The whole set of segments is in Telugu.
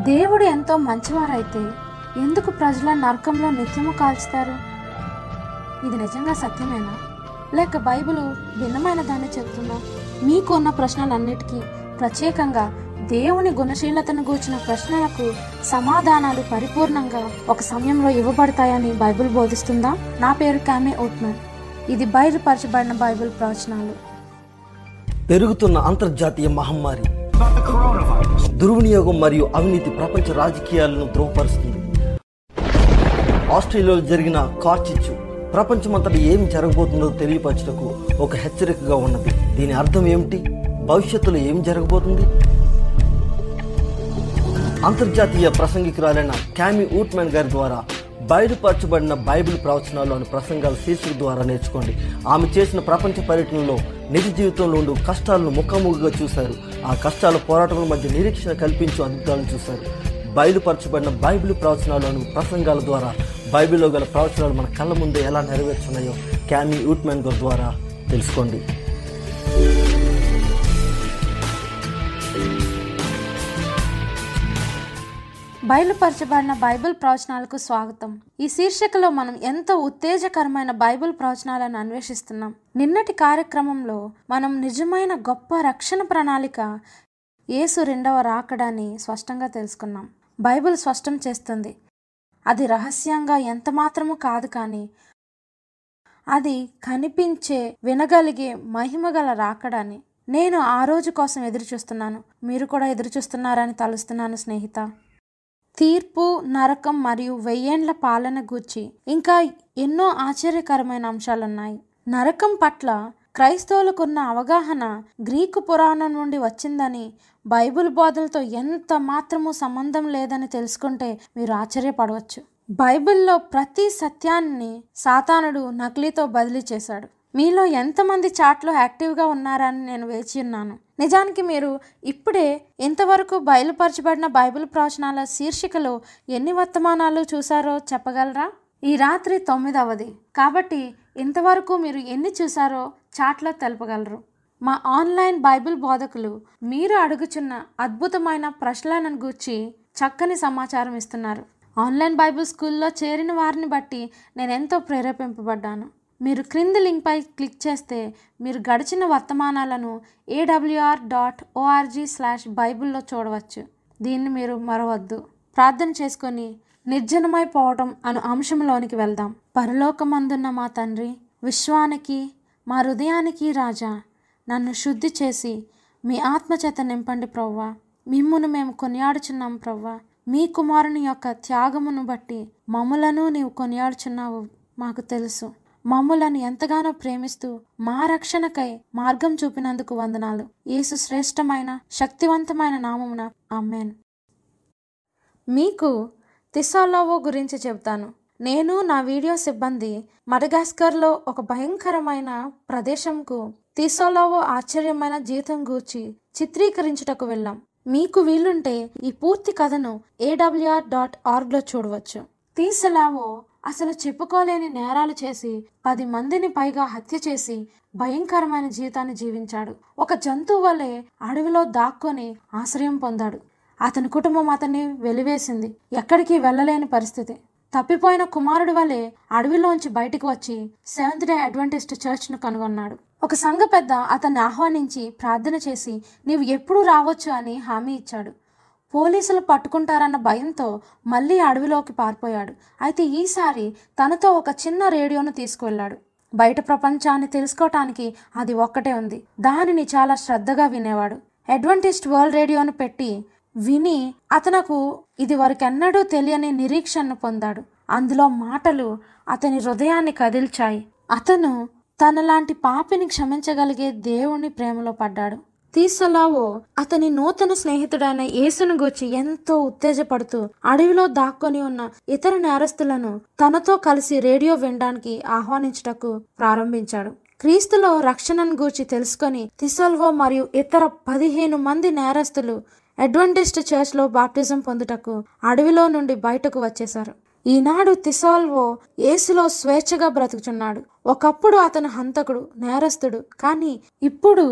దేవుడు ఎంతో మంచివారైతే ఎందుకు ప్రజల నరకంలో నిత్యము కాల్చుతారు? ఇది నిజంగా సత్యమేనా? లేక బైబిల్ భిన్నమైన దాన్ని చెప్తుందా మీకున్న ప్రశ్నలన్నిటికీ ప్రత్యేకంగా దేవుని గుణశీలతను గూర్చిన ప్రశ్నలకు సమాధానాలు పరిపూర్ణంగా ఒక సమయంలో ఇవ్వబడతాయని బైబిల్ బోధిస్తుందా? నా పేరు కామే ఓట్మన్. ఇది బయలుపరచబడిన బైబిల్ ప్రవచనాలు. పెరుగుతున్న అంతర్జాతీయ మహమ్మారి దుర్వినియోగం మరియు అవినీతి ప్రపంచ రాజకీయాలను ద్రోహపరుస్తుంది ఆస్ట్రేలియాలో జరిగిన కార్చిచ్చు ప్రపంచమంతటా ఏమి జరగబోతుందో తెలియపరచుటకు ఒక హెచ్చరికగా ఉన్నది. దీని అర్థం ఏమిటి? భవిష్యత్తులో ఏం జరగబోతుంది? అంతర్జాతీయ ప్రసంగికురాలైన క్యామి ఊట్మెన్ గారి ద్వారా బయలుపరచబడిన బైబిల్ ప్రవచనాలు అనే ప్రసంగాల శీర్షిక ద్వారా నేర్చుకోండి. ఆమె చేసిన ప్రపంచ పర్యటనలో నిజ జీవితంలో ఉండు కష్టాలను ముఖాముఖిగా చూశారు. ఆ కష్టాల పోరాటముల మధ్య నిరీక్షణ కల్పించు అద్భుతాలను చూశారు. బయలుపరచబడిన బైబిల్ ప్రవచనాలు ప్రసంగాల ద్వారా బైబిల్లో గల ప్రవచనాలు మన కళ్ళ ముందే ఎలా నెరవేర్చున్నాయో క్యామీ యూట్మెన్ గారి ద్వారా తెలుసుకోండి. బయలుపరచబడిన బైబిల్ ప్రవచనాలకు స్వాగతం. ఈ శీర్షికలో మనం ఎంతో ఉత్తేజకరమైన బైబిల్ ప్రవచనాలను అన్వేషిస్తున్నాం. నిన్నటి కార్యక్రమంలో మనం నిజమైన గొప్ప రక్షణ ప్రణాళిక యేసు రెండవ రాకడాన్ని స్పష్టంగా తెలుసుకున్నాం. బైబిల్ స్పష్టం చేస్తుంది. అది రహస్యంగా ఎంత మాత్రము కాదు కానీ అది కనిపించే వినగలిగే మహిమగల రాకడాన్ని నేను ఆ రోజు కోసం ఎదురు చూస్తున్నాను మీరు కూడా ఎదురు చూస్తున్నారని తలుస్తున్నాను స్నేహిత. తీర్పు నరకం మరియు వెయ్యేండ్ల పాలన గూర్చి ఇంకా ఎన్నో ఆశ్చర్యకరమైన అంశాలున్నాయి. నరకం పట్ల క్రైస్తవులకున్న అవగాహన గ్రీకు పురాణం నుండి వచ్చిందని బైబిల్ బోధలతో ఎంత మాత్రము సంబంధం లేదని తెలుసుకుంటే మీరు ఆశ్చర్యపడవచ్చు. బైబిల్లో ప్రతి సత్యాన్ని సాతానుడు నకిలీతో బదిలీ చేశాడు. మీలో ఎంతమంది చాట్లో యాక్టివ్గా ఉన్నారని నేను వేచి ఉన్నాను. నిజానికి మీరు ఇప్పుడే ఇంతవరకు బయలుపరచబడిన బైబిల్ ప్రవచనాల శీర్షికలో ఎన్ని వర్తమానాలు చూశారో చెప్పగలరా? ఈ రాత్రి తొమ్మిదవది. కాబట్టి ఇంతవరకు మీరు ఎన్ని చూశారో చాట్లో తెలపగలరు. మా ఆన్లైన్ బైబిల్ బోధకులు మీరు అడుగుచున్న అద్భుతమైన ప్రశ్నలను గూర్చి చక్కని సమాచారం ఇస్తున్నారు. ఆన్లైన్ బైబిల్ స్కూల్లో చేరిన వారిని బట్టి నేను ఎంతో ప్రేరేపింపబడ్డాను. మీరు క్రింది లింక్పై క్లిక్ చేస్తే మీరు గడిచిన వర్తమానాలను ఏడబ్ల్యూఆర్ డాట్ ఓఆర్జీ స్లాష్ బైబిల్లో చూడవచ్చు. దీన్ని మీరు మరవద్దు. ప్రార్థన చేసుకొని నిర్జనమైపోవటం అను అంశంలోనికి వెళ్దాం. పరలోకమందున్న మా తండ్రి విశ్వానికి మా హృదయానికి రాజా నన్ను శుద్ధి చేసి మీ ఆత్మచేత నింపండి ప్రవ్వా. మిమ్మును మేము కొనియాడుచున్నాం ప్రవ్వా. మీ కుమారుని యొక్క త్యాగమును బట్టి మమ్ములను నీవు కొనియాడుచున్నావు మాకు తెలుసు. మమ్ములను ఎంతగానో ప్రేమిస్తూ మా రక్షణకై మార్గం చూపినందుకు వందనాలు. యేసు శ్రేష్టమైన శక్తివంతమైన నామమున అమ్మేన్ మీకు తిసాలోవో గురించి చెబుతాను. నేను నా వీడియో సిబ్బంది మడగాస్కర్లో ఒక భయంకరమైన ప్రదేశంకు తీసోలోవో ఆశ్చర్యమైన జీవితం గూర్చి చిత్రీకరించుటకు వెళ్ళాం. మీకు వీలుంటే ఈ పూర్తి కథను ఏడబ్ల్యూఆర్ డాట్ ఆర్గ్లో చూడవచ్చు. తీసలావో అసలు చెప్పుకోలేని నేరాలు చేసి పది మందిని పైగా హత్య చేసి భయంకరమైన జీవితాన్ని జీవించాడు. ఒక జంతువు వలె అడవిలో దాక్కొని ఆశ్రయం పొందాడు. అతని కుటుంబం అతన్ని వెలివేసింది. ఎక్కడికి వెళ్ళలేని పరిస్థితి. తప్పిపోయిన కుమారుడి వలె అడవిలోంచి బయటకు వచ్చి సెవెంత్ డే అడ్వెంటిస్ట్ చర్చ్ను కనుగొన్నాడు. ఒక సంఘ పెద్ద అతన్ని ఆహ్వానించి ప్రార్థన చేసి నీవు ఎప్పుడు రావచ్చు అని హామీ ఇచ్చాడు. పోలీసులు పట్టుకుంటారన్న భయంతో మళ్ళీ అడవిలోకి పారిపోయాడు. అయితే ఈసారి తనతో ఒక చిన్న రేడియోను తీసుకువెళ్ళాడు. బయట ప్రపంచాన్ని తెలుసుకోవటానికి అది ఒక్కటే ఉంది. దానిని చాలా శ్రద్ధగా వినేవాడు. అడ్వంటిస్ట్ వరల్డ్ రేడియోను పెట్టి విని అతనకు ఇది వరకెన్నడూ తెలియని నిరీక్షణను పొందాడు. అందులో మాటలు అతని హృదయాన్ని కదిల్చాయి. అతను తనలాంటి పాపిని క్షమించగలిగే దేవుని ప్రేమలో పడ్డాడు. తీసలావో అతని నూతన స్నేహితుడైన యేసును గూర్చి ఎంతో ఉత్తేజపడుతూ అడవిలో దాక్కొని ఉన్న ఇతర నేరస్తులను తనతో కలిసి రేడియో వినడానికి ఆహ్వానించుటకు ప్రారంభించాడు. క్రీస్తులో రక్షణను గూర్చి తెలుసుకొని తిసల్వో మరియు ఇతర పదిహేను మంది నేరస్తులు అడ్వెంటిస్ట్ చర్చ్లో బాప్టిజం పొందుటకు అడవిలో నుండి బయటకు వచ్చేశారు. ఈనాడు తిసాల్వో ఏసులో స్వేచ్ఛగా బ్రతుకుచున్నాడు. ఒకప్పుడు అతను హంతకుడు నేరస్తుడు. కానీ ఇప్పుడు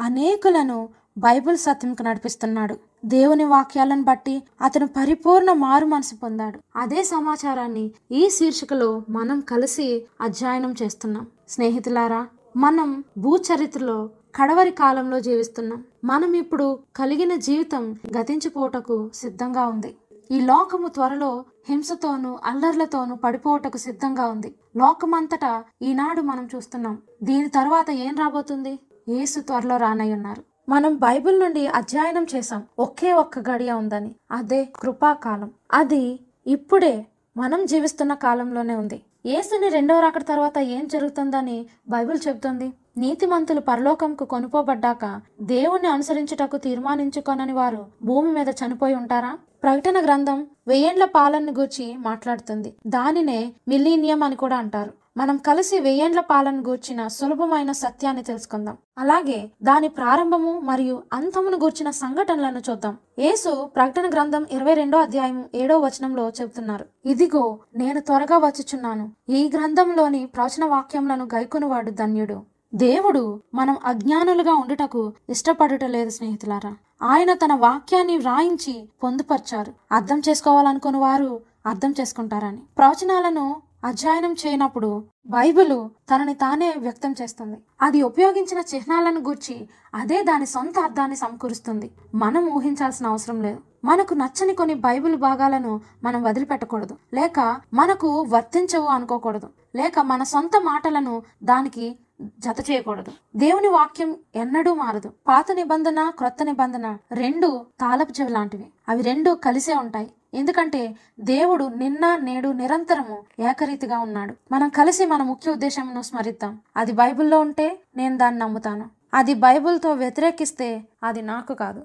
అనేకులను బైబిల్ సత్యంకు నడిపిస్తున్నాడు. దేవుని వాక్యాలను బట్టి అతను పరిపూర్ణ మారు మనసు పొందాడు. అదే సమాచారాన్ని ఈ శీర్షికలో మనం కలిసి అధ్యయనం చేస్తున్నాం. స్నేహితులారా మనం భూచరిత్రలో కడవరి కాలంలో జీవిస్తున్నాం. మనం ఇప్పుడు కలిగిన జీవితం గతించిపోటకు సిద్ధంగా ఉంది. ఈ లోకము త్వరలో హింసతోనూ అల్లర్లతోనూ పడిపోవటకు సిద్ధంగా ఉంది. లోకమంతటా ఈనాడు మనం చూస్తున్నాం. దీని తర్వాత ఏం రాబోతుంది? యేసు త్వరలో రానయ్యున్నారు. మనం బైబిల్ నుండి అధ్యయనం చేసాం ఒకే ఒక్క గడియ ఉందని. అదే కృపాకాలం అది ఇప్పుడే మనం జీవిస్తున్న కాలంలోనే ఉంది. యేసుని రెండవ రాకడ తర్వాత ఏం జరుగుతుందని బైబిల్ చెబుతుంది? నీతిమంతులు పరలోకంకు కొనుపోబడ్డాక దేవుణ్ణి అనుసరించుటకు తీర్మానించుకొనని వారు భూమి మీద చనిపోయి ఉంటారా? ప్రకటన గ్రంథం వెయ్యేండ్ల పాలనను గూర్చి మాట్లాడుతుంది. దానినే మిలీనియం అని కూడా అంటారు. మనం కలిసి వెయ్యేండ్ల పాలన గూర్చిన సులభమైన సత్యాన్ని తెలుసుకుందాం. అలాగే దాని ప్రారంభము మరియు అంతమును గూర్చిన సంఘటనలను చూద్దాం. యేసు ప్రకటన గ్రంథం ఇరవై రెండో అధ్యాయం ఏడో వచనంలో చెబుతున్నారు. ఇదిగో నేను త్వరగా వచ్చుచున్నాను. ఈ గ్రంథంలోని ప్రవచన వాక్యములను గైకొనువాడు ధన్యుడు. దేవుడు మనం అజ్ఞానులుగా ఉండుటకు ఇష్టపడుట లేదు స్నేహితులారా. ఆయన తన వాక్యాన్ని వ్రాయించి పొందుపరిచారు. అర్థం చేసుకోవాలనుకుని వారు అర్థం చేసుకుంటారని. ప్రవచనాలను అధ్యయనం చేయనప్పుడు బైబిలు తనని తానే వ్యక్తం చేస్తుంది. అది ఉపయోగించిన చిహ్నాలను గూర్చి అదే దాని సొంత అర్థాన్ని సమకూరుస్తుంది. మనం ఊహించాల్సిన అవసరం లేదు. మనకు నచ్చని కొన్ని బైబిల్ భాగాలను మనం వదిలిపెట్టకూడదు. లేక మనకు వర్తించవు అనుకోకూడదు. లేక మన సొంత మాటలను దానికి జత చేయకూడదు. దేవుని వాక్యం ఎన్నడూ మారదు. పాత నిబంధన క్రొత్త నిబంధన రెండు తాలపు చెవి లాంటివి. అవి రెండు కలిసే ఉంటాయి. ఎందుకంటే దేవుడు నిన్న నేడు నిరంతరము ఏకరీతిగా ఉన్నాడు. మనం కలిసి మన ముఖ్య ఉద్దేశంను స్మరిద్దాం. అది బైబిల్లో ఉంటే నేను దాన్ని నమ్ముతాను. అది బైబిల్తో వ్యతిరేకిస్తే అది నాకు కాదు.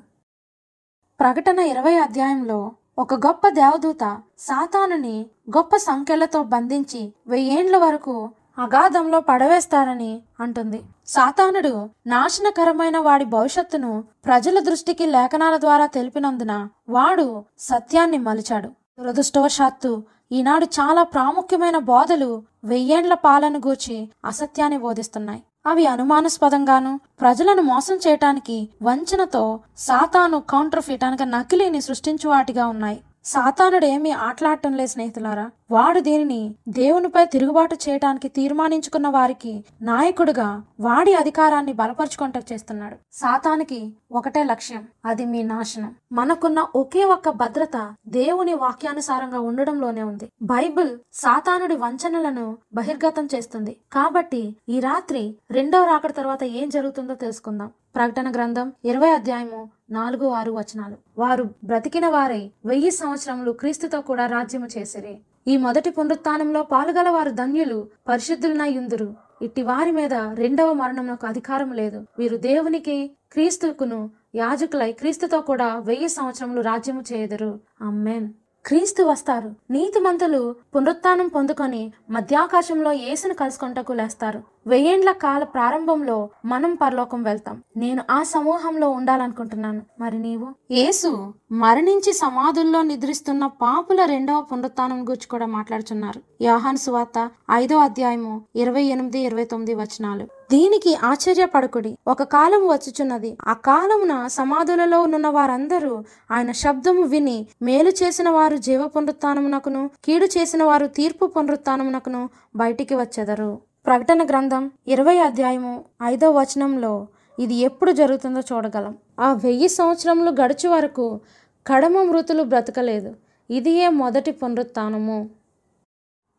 ప్రకటన ఇరవై అధ్యాయంలో ఒక గొప్ప దేవదూత సాతానుని గొప్ప సంఖ్యలతో బంధించి వెయ్యేండ్ల వరకు అగాధంలో పడవేస్తారని అంటుంది. సాతానుడు నాశనకరమైన వాడి భవిష్యత్తును ప్రజల దృష్టికి లేఖనాల ద్వారా తెలిపినందున వాడు సత్యాన్ని మలిచాడు. దురదృష్టవశాత్తు ఈనాడు చాలా ప్రాముఖ్యమైన బోధలు వెయ్యేండ్ల పాలను గూర్చి అసత్యాన్ని బోధిస్తున్నాయి. అవి అనుమానాస్పదంగాను ప్రజలను మోసం చేయటానికి వంచనతో సాతాను కౌంటర్ ఫిట్ అనగా నకిలీని సృష్టించు వాటిగా ఉన్నాయి. సాతానుడు ఏమీ ఆటలాడటం లేదు స్నేహితులారా. వాడు దీనిని దేవునిపై తిరుగుబాటు చేయటానికి తీర్మానించుకున్న వారికి నాయకుడుగా వాడి అధికారాన్ని బలపరుచుకుంటూ చేస్తున్నాడు. సాతానికి ఒకటే లక్ష్యం అది మీ నాశనం. మనకున్న ఒకే ఒక్క భద్రత దేవుని వాక్యానుసారంగా ఉండడంలోనే ఉంది. బైబిల్ సాతానుడి వంచనలను బహిర్గతం చేస్తుంది. కాబట్టి ఈ రాత్రి రెండవ రాకడ తర్వాత ఏం జరుగుతుందో తెలుసుకుందాం. ప్రకటన గ్రంథం ఇరవై అధ్యాయము నాలుగు ఆరు వచనాలు. వారు బ్రతికిన వారై వెయ్యి సంవత్సరములు క్రీస్తుతో కూడా రాజ్యము చేసిరి. ఈ మొదటి పునరుత్నంలో పాల్గలవారు ధన్యులు పరిశుద్ధులనై యుందురు ఇట్టి వారి మీద రెండవ మరణమునకు అధికారం లేదు. వీరు దేవునికి క్రీస్తుకును యాజకులై క్రీస్తుతో కూడా వెయ్యి సంవత్సరములు రాజ్యము చేయదురు. అమ్మేన్ క్రీస్తు వస్తారు. నీతిమంతులు పునరుత్నం పొందుకొని మధ్యాకాశంలో యేసును కలుసుకుంటకు లేస్తారు. వెయ్యేండ్ల కాల ప్రారంభంలో మనం పరలోకం వెళ్తాం. నేను ఆ సమూహంలో ఉండాలనుకుంటున్నాను. మరి నీవు? యేసు మరణించి సమాధుల్లో నిద్రిస్తున్న పాపుల రెండవ పునరుత్నం గురించి కూడా మాట్లాడుచున్నారు. యోహాన్ సువార్త ఐదో అధ్యాయము ఇరవై ఎనిమిది ఇరవై తొమ్మిది వచనాలు. దీనికి ఆశ్చర్యపడకుడి. ఒక కాలం వచ్చుచున్నది. ఆ కాలమున సమాధులలో ఉన్న వారందరూ ఆయన శబ్దము విని మేలు చేసిన వారు జీవ పునరుత్నమునకును కీడు చేసిన వారు తీర్పు పునరుత్నమునకును బయటికి వచ్చెదరు. ప్రకటన గ్రంథం ఇరవై అధ్యాయము ఐదో వచనంలో ఇది ఎప్పుడు జరుగుతుందో చూడగలం. ఆ వెయ్యి సంవత్సరములు గడుచు వరకు కడమ మృతులు బ్రతకలేదు. ఇదియే మొదటి పునరుత్నము.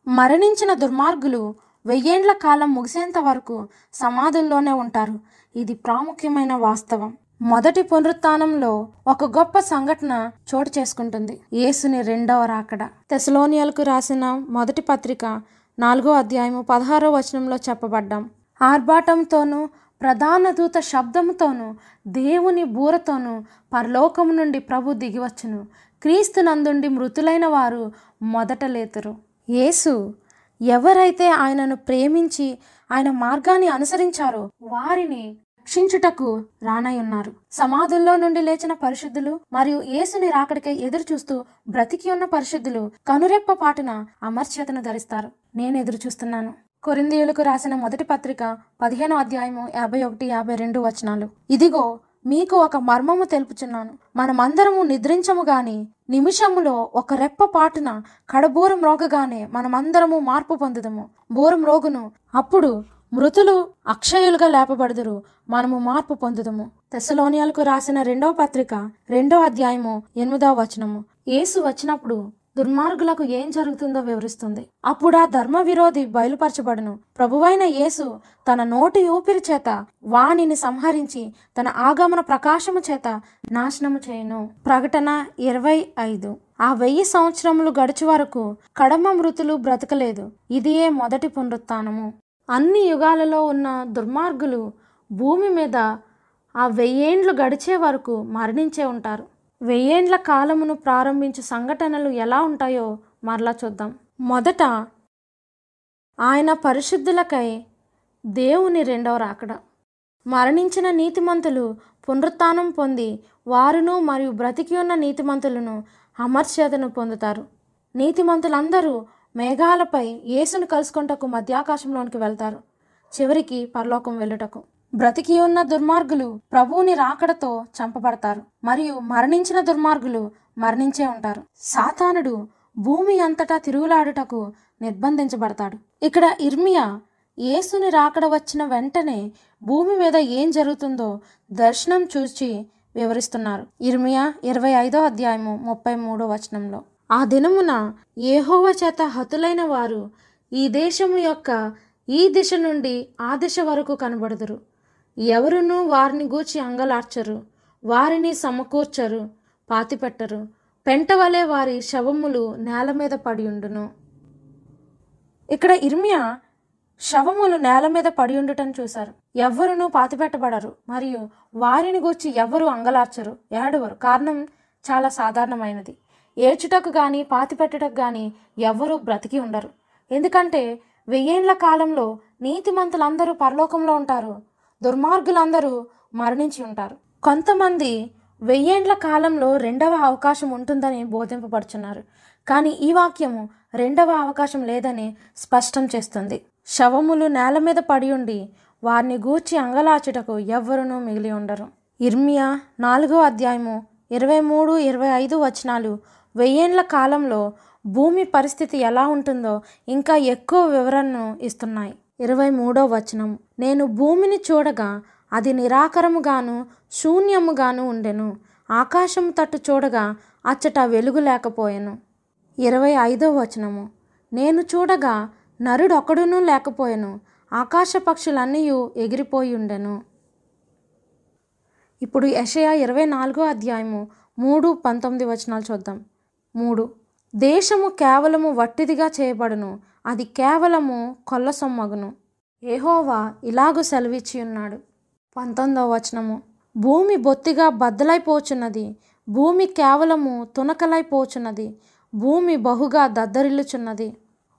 మరణించిన దుర్మార్గులు వెయ్యేండ్ల కాలం ముగిసేంత వరకు సమాధుల్లోనే ఉంటారు. ఇది ప్రాముఖ్యమైన వాస్తవం. మొదటి పునరుత్నంలో ఒక గొప్ప సంఘటన చోటు చేసుకుంటుంది. యేసుని రెండవ రాకడ. తెసలోనియలకు రాసిన మొదటి పత్రిక నాలుగో అధ్యాయము పదహారో వచనంలో చెప్పబడ్డాం. ఆర్భాటంతోనూ ప్రధాన దూత శబ్దముతోనూ దేవుని బూరతోనూ పరలోకము నుండి ప్రభు దిగివచ్చును క్రీస్తు నందుండి మృతులైన వారు మొదట లేతురు. యేసు ఎవరైతే ఆయనను ప్రేమించి ఆయన మార్గాన్ని అనుసరించారో వారిని రక్షించుటకు రానయ్యున్నారు. సమాధుల్లో నుండి లేచిన పరిశుద్ధులు మరియు యేసుని రాకడికై ఎదురు చూస్తూ బ్రతికి ఉన్న పరిశుద్ధులు కనురెప్ప పాటున అమర్చేతను ధరిస్తారు. నేను ఎదురు చూస్తున్నాను కొరిందీయులకు రాసిన మొదటి పత్రిక పదిహేనో అధ్యాయము యాభై ఒకటి యాభై రెండు వచనాలు. ఇదిగో మీకు ఒక మర్మము తెలుపుచున్నాను. మనమందరము నిద్రించము గాని నిమిషములో ఒక రెప్ప పాటున కడబూరం రోగగానే మనమందరము మార్పు పొందుదము. బూరం రోగును అప్పుడు మృతులు అక్షయులుగా లేపబడుదురు. మనము మార్పు పొందుదము. తెసలోనియాలకు రాసిన రెండవ పత్రిక రెండో అధ్యాయము ఎనిమిదవ వచనము. యేసు వచ్చినప్పుడు దుర్మార్గులకు ఏం జరుగుతుందో వివరిస్తుంది. అప్పుడు ఆ ధర్మ విరోధి బయలుపరచబడును. ప్రభువైన యేసు తన నోటి ఊపిరి చేత వాణిని సంహరించి తన ఆగమన ప్రకాశము చేత నాశనము చేయను. ప్రకటన ఇరవై ఐదు. ఆ వెయ్యి సంవత్సరములు గడిచి వరకు కడమ మృతులు బ్రతకలేదు. ఇదియే మొదటి పునరుత్నము. అన్ని యుగాలలో ఉన్న దుర్మార్గులు భూమి మీద ఆ వెయ్యేండ్లు గడిచే వరకు మరణించే ఉంటారు. వెయ్యేండ్ల కాలమును ప్రారంభించే సంఘటనలు ఎలా ఉంటాయో మరలా చూద్దాం. మొదట ఆయన పరిశుద్ధులకై దేవుని రెండవ రాకడ. మరణించిన నీతిమంతులు పునరుత్నం పొంది వారును మరియు బ్రతికి ఉన్న నీతిమంతులను అమర్చేతను పొందుతారు. నీతిమంతులందరూ మేఘాలపై యేసును కలుసుకుంటకు మధ్యాకాశంలోనికి వెళ్తారు. చివరికి పరలోకం వెళ్ళుటకు. బ్రతికి ఉన్న దుర్మార్గులు ప్రభువుని రాకడతో చంపబడతారు. మరియు మరణించిన దుర్మార్గులు మరణించే ఉంటారు. సాతానుడు భూమి అంతటా తిరుగులాడుటకు నిర్బంధించబడతాడు. ఇక్కడ ఇర్మియా యేసుని రాకడ వచ్చిన వెంటనే భూమి మీద ఏం జరుగుతుందో దర్శనం చూచి వివరిస్తున్నారు. ఇర్మియా ఇరవై ఐదో అధ్యాయము ముప్పై మూడో వచనంలో. ఆ దినమున ఏహోవ చేత హతులైన వారు ఈ దేశము యొక్క ఈ దిశ నుండి ఆ దిశ వరకు కనబడుదురు. ఎవరునూ వారిని గూర్చి అంగలార్చరు వారిని సమకూర్చరు పాతిపెట్టరు. పెంటవలే వారి శవములు నేల మీద పడి ఉండును. ఇక్కడ ఇర్మియా శవములు నేల మీద పడి ఉండటం చూశారు. ఎవ్వరునూ పాతిపెట్టబడరు మరియు వారిని గూర్చి ఎవరు అంగలార్చరు. ఏడవరు. కారణం చాలా సాధారణమైనది. ఏడ్చుటకు గాని పాతిపెట్టటకు కానీ ఎవ్వరూ బ్రతికి ఉండరు. ఎందుకంటే వెయ్యేండ్ల కాలంలో నీతిమంతులందరూ పరలోకంలో ఉంటారు. దుర్మార్గులందరూ మరణించి ఉంటారు. కొంతమంది వెయ్యేండ్ల కాలంలో రెండవ అవకాశం ఉంటుందని బోధింపబడుచున్నారు. కానీ ఈ వాక్యము రెండవ అవకాశం లేదని స్పష్టం చేస్తుంది. శవములు నేల మీద పడి ఉండి వారిని గూర్చి అంగలాచుటకు ఎవ్వరునూ మిగిలి ఉండరు. ఇర్మియా నాలుగో అధ్యాయము ఇరవై మూడు ఇరవై ఐదు వచనాలు వెయ్యేండ్ల కాలంలో భూమి పరిస్థితి ఎలా ఉంటుందో ఇంకా ఎక్కువ వివరణను ఇస్తున్నాయి. ఇరవై మూడో వచనం. నేను భూమిని చూడగా అది నిరాకరముగాను శూన్యముగాను ఉండెను. ఆకాశం తట్టు చూడగా అచ్చట వెలుగు లేకపోయెను. ఇరవై ఐదో వచనము. నేను చూడగా నరుడొక్కడునూ లేకపోయెను. ఆకాశ పక్షులన్నీ ఎగిరిపోయి ఉండెను. ఇప్పుడు యషయా ఇరవై నాలుగో అధ్యాయము మూడు పంతొమ్మిది వచనాలు చూద్దాం. మూడు. దేశము కేవలము వట్టిదిగా చేయబడును. అది కేవలము కొల్లసొమ్మగును. ఏహోవా ఇలాగు సెలవిచ్చి ఉన్నాడు పంతొమ్మిదవ వచనము. భూమి బొత్తిగా బద్దలైపోచున్నది. భూమి కేవలము తునకలైపోచున్నది. భూమి బహుగా దద్దరిల్లుచున్నది.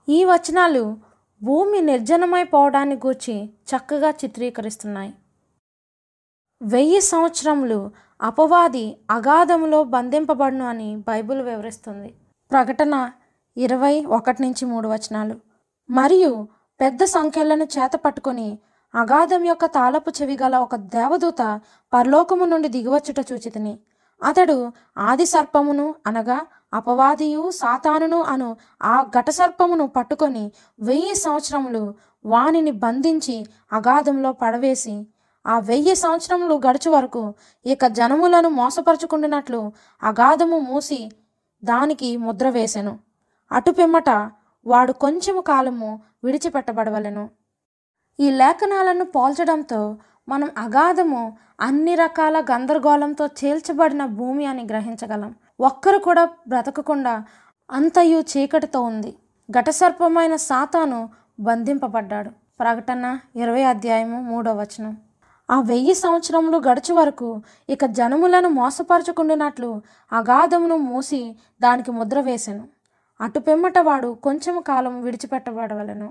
ఈ వచనాలు భూమి నిర్జనమైపోవడాన్ని గూర్చి చక్కగా చిత్రీకరిస్తున్నాయి. వెయ్యి సంవత్సరములు అపవాది అగాధములో బంధింపబడును అని బైబిల్ వివరిస్తుంది. ప్రకటన ఇరవై ఒకటి నుంచి మూడు వచనాలు. మరియు పెద్ద సంఖ్యలను చేత పట్టుకొని అగాధం యొక్క తాళపు చెవి గల ఒక దేవదూత పరలోకము నుండి దిగివచ్చుట చూచితిని. అతడు ఆది సర్పమును అనగా అపవాదియు సాతానును అను ఆ ఘటసర్పమును పట్టుకొని వెయ్యి సంవత్సరములు వానిని బంధించి అగాధంలో పడవేసి ఆ వెయ్యి సంవత్సరములు గడిచి వరకు ఇక జనములను మోసపరుచుకుంటున్నట్లు అగాధము మూసి దానికి ముద్ర వేసెను. అటు పిమ్మట వాడు కొంచెము కాలము విడిచిపెట్టబడవలెను. ఈ లేఖనాలను పోల్చడంతో మనం అగాధము అన్ని రకాల గందరగోళంతో చేల్చబడిన భూమి అని గ్రహించగలం. ఒక్కరు కూడా బ్రతకకుండా అంతయు చీకటితో ఉంది. ఘటసర్పమైన సాతాను బంధింపబడ్డాడు. ప్రకటన ఇరవై అధ్యాయము మూడో వచనం. ఆ వెయ్యి సంవత్సరములు గడుచు వరకు ఇక జనములను మోసపరచుకుండినట్లు అగాధమును మూసి దానికి ముద్ర వేసెను. అటు పెమ్మట వాడు కొంచెం కాలం విడిచిపెట్టబడవలను.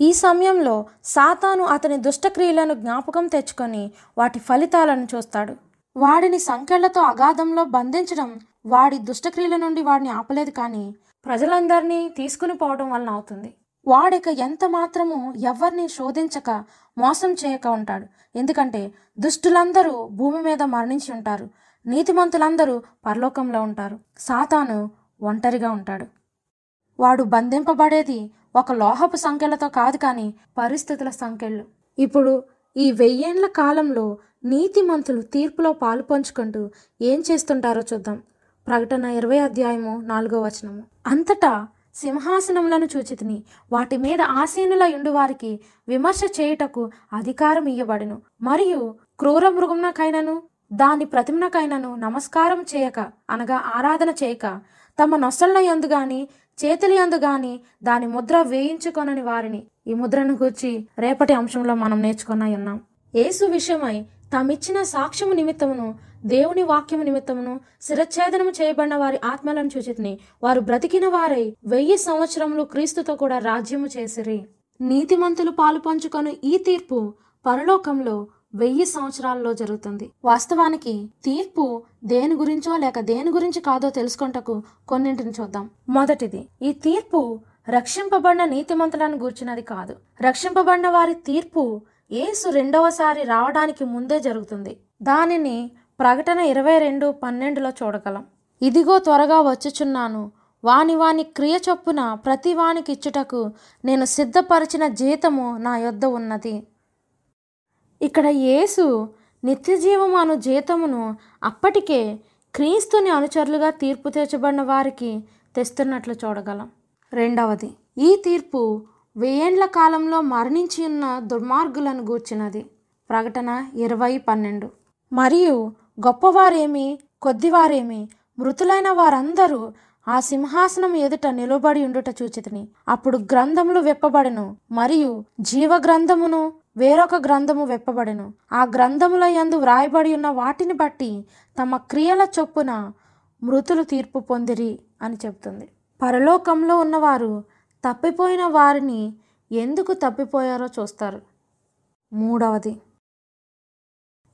ఈ సమయంలో సాతాను అతని దుష్టక్రియలను జ్ఞాపకం తెచ్చుకొని వాటి ఫలితాలను చూస్తాడు. వాడిని సంఖ్యలతో అగాధంలో బంధించడం వాడి దుష్టక్రియల నుండి వాడిని ఆపలేదు కానీ ప్రజలందరినీ తీసుకుని పోవడం వలన అవుతుంది. వాడిక ఎంత మాత్రము ఎవరిని శోధించక మోసం చేయక ఉంటాడు. ఎందుకంటే దుష్టులందరూ భూమి మీద మరణించి ఉంటారు. నీతిమంతులందరూ పరలోకంలో ఉంటారు. సాతాను ఒంటరిగా ఉంటాడు. వాడు బంధింపబడేది ఒక లోహపు సంఖ్యలతో కాదు కానీ పరిస్థితుల సంఖ్యలు. ఇప్పుడు ఈ వెయ్యేండ్ల కాలంలో నీతిమంతులు తీర్పులో పాలు పంచుకుంటూ ఏం చేస్తుంటారో చూద్దాం. ప్రకటన ఇరవై అధ్యాయము నాలుగో వచనము. అంతటా సింహాసనములను చూచితిని. వాటి మీద ఆసీనుల ఇండు వారికి విమర్శ చేయుటకు అధికారం ఇయ్యబడును. మరియు క్రూర మృగమునకైనను దాని ప్రతిమనకైనను నమస్కారం చేయక అనగా ఆరాధన చేయక తమ నొసళ్ళ యందు గాని చేతుల యందు గాని దాని ముద్ర వేయించుకొనని వారిని. ఈ ముద్రను గూర్చి రేపటి అంశంలో మనం నేర్చుకున్న ఉన్నాం. యేసు విషయమై తామిచ్చిన సాక్ష్యము నిమిత్తమును దేవుని వాక్యము నిమిత్తమును శిరచ్ఛేదనము చేయబడిన వారి ఆత్మలను చూచితిని. వారు బ్రతికిన వారై వెయ్యి సంవత్సరములు క్రీస్తుతో కూడా రాజ్యము చేసిరి. నీతిమంతులు పాలు పంచుకొని ఈ తీర్పు పరలోకంలో వెయ్యి సంవత్సరాల్లో జరుగుతుంది. వాస్తవానికి తీర్పు దేని గురించో లేక దేని గురించి కాదో తెలుసుకుంటకు కొన్నింటిని చూద్దాం. మొదటిది ఈ తీర్పు రక్షింపబడిన నీతిమంతులను గూర్చినది కాదు. రక్షింపబడిన వారి తీర్పు యేసు రెండవసారి రావడానికి ముందే జరుగుతుంది. దానిని ప్రకటన ఇరవై రెండు పన్నెండులో చూడగలం. ఇదిగో త్వరగా వచ్చుచున్నాను. వాని వాని క్రియ చొప్పున ప్రతి వానికి ఇచ్చుటకు నేను సిద్ధపరిచిన జీతము నా యొద్ద ఉన్నది. ఇక్కడ యేసు నిత్యజీవము అను జీతమును అప్పటికే క్రీస్తుని అనుచరులుగా తీర్పు తెచ్చబడిన వారికి తెస్తున్నట్లు చూడగలం. రెండవది ఈ తీర్పు వెయ్యేండ్ల కాలంలో మరణించి ఉన్న దుర్మార్గులను గూర్చినది. ప్రకటన ఇరవై పన్నెండు. మరియు గొప్పవారేమి కొద్దివారేమి మృతులైన వారందరూ ఆ సింహాసనం ఎదుట నిలబడి ఉండుట చూచితిని. అప్పుడు గ్రంథములు వెప్పబడెను మరియు జీవ గ్రంథమును వేరొక గ్రంథము వెప్పబడెను. ఆ గ్రంథముల యందు వ్రాయబడి ఉన్న వాటిని బట్టి తమ క్రియల చొప్పున మృతులు తీర్పు పొందిరి అని చెప్తుంది పరలోకంలో ఉన్నవారు తప్పిపోయిన వారిని ఎందుకు తప్పిపోయారో చూస్తారు. మూడవది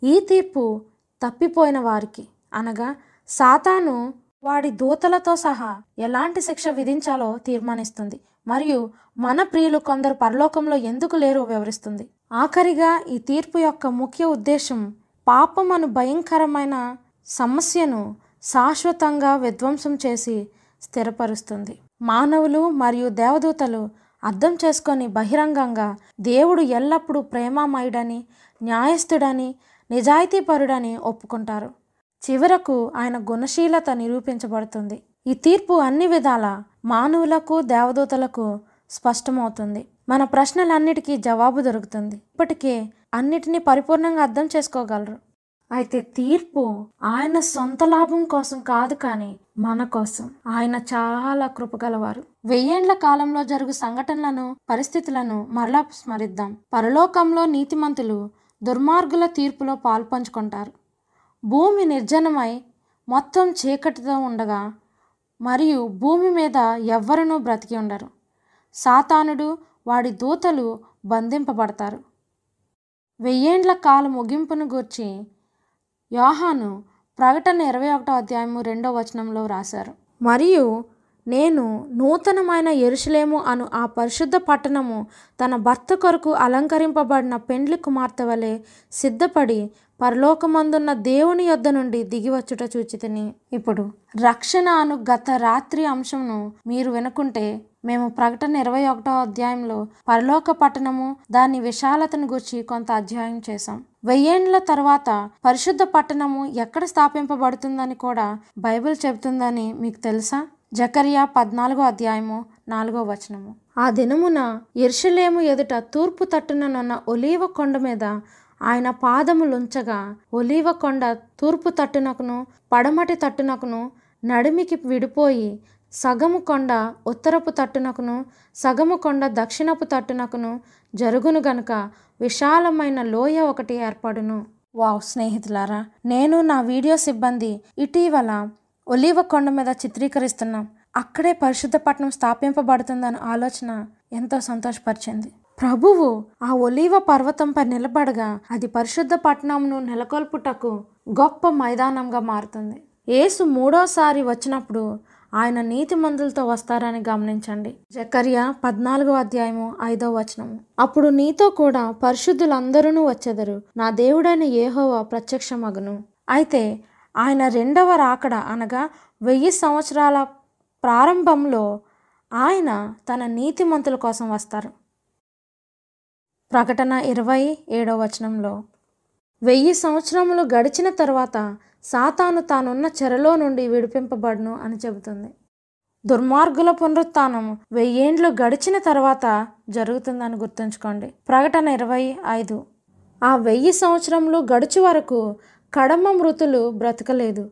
ఈ తీర్పు తప్పిపోయిన వారికి అనగా సాతాను వాడి దూతలతో సహా ఎలాంటి శిక్ష విధించాలో తీర్మానిస్తుంది మరియు మన ప్రియులు కొందరు పరలోకంలో ఎందుకు లేరో వివరిస్తుంది. ఆఖరిగా ఈ తీర్పు యొక్క ముఖ్య ఉద్దేశం పాపం అను భయంకరమైన సమస్యను శాశ్వతంగా విధ్వంసం చేసి స్థిరపరుస్తుంది. మానవులు మరియు దేవదూతలు అర్థం చేసుకొని బహిరంగంగా దేవుడు ఎల్లప్పుడూ ప్రేమామయుడని న్యాయస్థుడని నిజాయితీపరుడని ఒప్పుకుంటారు. చివరకు ఆయన గుణశీలత నిరూపించబడుతుంది. ఈ తీర్పు అన్ని విధాల మానవులకు దేవదూతలకు స్పష్టమవుతుంది. మన ప్రశ్నలన్నిటికీ జవాబు దొరుకుతుంది. ఇప్పటికే అన్నిటినీ పరిపూర్ణంగా అర్థం చేసుకోగలరు. అయితే తీర్పు ఆయన సొంత లాభం కోసం కాదు కానీ మన కోసం. ఆయన చాలా కృపగలవారు వెయ్యేండ్ల కాలంలో జరుగు సంఘటనలను పరిస్థితులను మరలా స్మరిద్దాం. పరలోకంలో నీతిమంతులు దుర్మార్గుల తీర్పులో పాల్పంచుకుంటారు. భూమి నిర్జనమై మొత్తం చీకటితో ఉండగా మరియు భూమి మీద ఎవ్వరూ బ్రతికి ఉండరు. సాతానుడు వాడి దూతలు బంధింపబడతారు. వెయ్యేండ్ల కాల ముగింపును గూర్చి యోహాను ప్రకటన ఇరవై ఒకటో అధ్యాయము రెండో వచనంలో రాశారు మరియు నేను నూతనమైన ఎరుషలేము అను ఆ పరిశుద్ధ పట్టణము తన భర్త కొరకు అలంకరింపబడిన పెండ్లి కుమార్తె వలె సిద్ధపడి పరలోకమందున్న దేవుని యొద్ద నుండి దిగివచ్చుట చూచితిని. ఇప్పుడు రక్షణ అను గత రాత్రి అంశంను మీరు వినుకుంటే మేము ప్రకటన ఇరవై ఒకటో అధ్యాయంలో పరలోక పట్టణము దాని విశాలతను గురించి కొంత అధ్యాయం చేశాం. వెయ్యేండ్ల తర్వాత పరిశుద్ధ పట్టణము ఎక్కడ స్థాపింపబడుతుందని కూడా బైబిల్ చెబుతుందని మీకు తెలుసా? జకరియా పద్నాలుగో అధ్యాయము నాలుగో వచనము. ఆ దినమున ఎర్షలేము ఎదుట తూర్పు తట్టుననున్న ఒలీవ కొండ మీద ఆయన పాదములుంచగా ఒలీవ కొండ తూర్పు తట్టునకును పడమటి తట్టునకును నడిమికి విడిపోయి సగము కొండ ఉత్తరపు తట్టునకును సగము కొండ దక్షిణపు తట్టునకును జరుగును గనుక విశాలమైన లోయ ఒకటి ఏర్పడును. వావ్ స్నేహితులారా నేను నా వీడియో సిబ్బంది ఇటీవల ఒలీవ కొండ మీద చిత్రీకరిస్తున్నాం అక్కడే పరిశుద్ధ పట్టణం స్థాపింపబడుతుందన్న ఆలోచన ఎంతో సంతోషపరిచింది. ప్రభువు ఆ ఒలీవ పర్వతంపై నిలబడగా అది పరిశుద్ధ పట్టణంను నెలకొల్పుటకు గొప్ప మైదానంగా మారుతుంది. యేసు మూడోసారి వచ్చినప్పుడు ఆయన నీతి మందులతో వస్తారని గమనించండి. జకర్యా పద్నాలుగో అధ్యాయము ఐదో వచనము. అప్పుడు నీతో కూడా పరిశుద్ధులందరూ వచ్చెదరు. నా దేవుడైన ఏహోవా ప్రత్యక్షమగును. అయితే ఆయన రెండవ రాకడ అనగా వెయ్యి సంవత్సరాల ప్రారంభంలో ఆయన తన నీతిమంతుల కోసం వస్తారు. ప్రకటన ఇరవై ఏడవ వచనంలో. వెయ్యి సంవత్సరములు గడిచిన తర్వాత సాతాను తానున్న చెరలో నుండి విడిపింపబడును అని చెబుతుంది. దుర్మార్గుల పునరుత్థానం వెయ్యేండ్లు గడిచిన తర్వాత జరుగుతుందని గుర్తుంచుకోండి. ప్రకటన ఇరవై ఐదు. ఆ వెయ్యి సంవత్సరములు గడుచు వరకు కడమ మృతులు బ్రతకలేదు.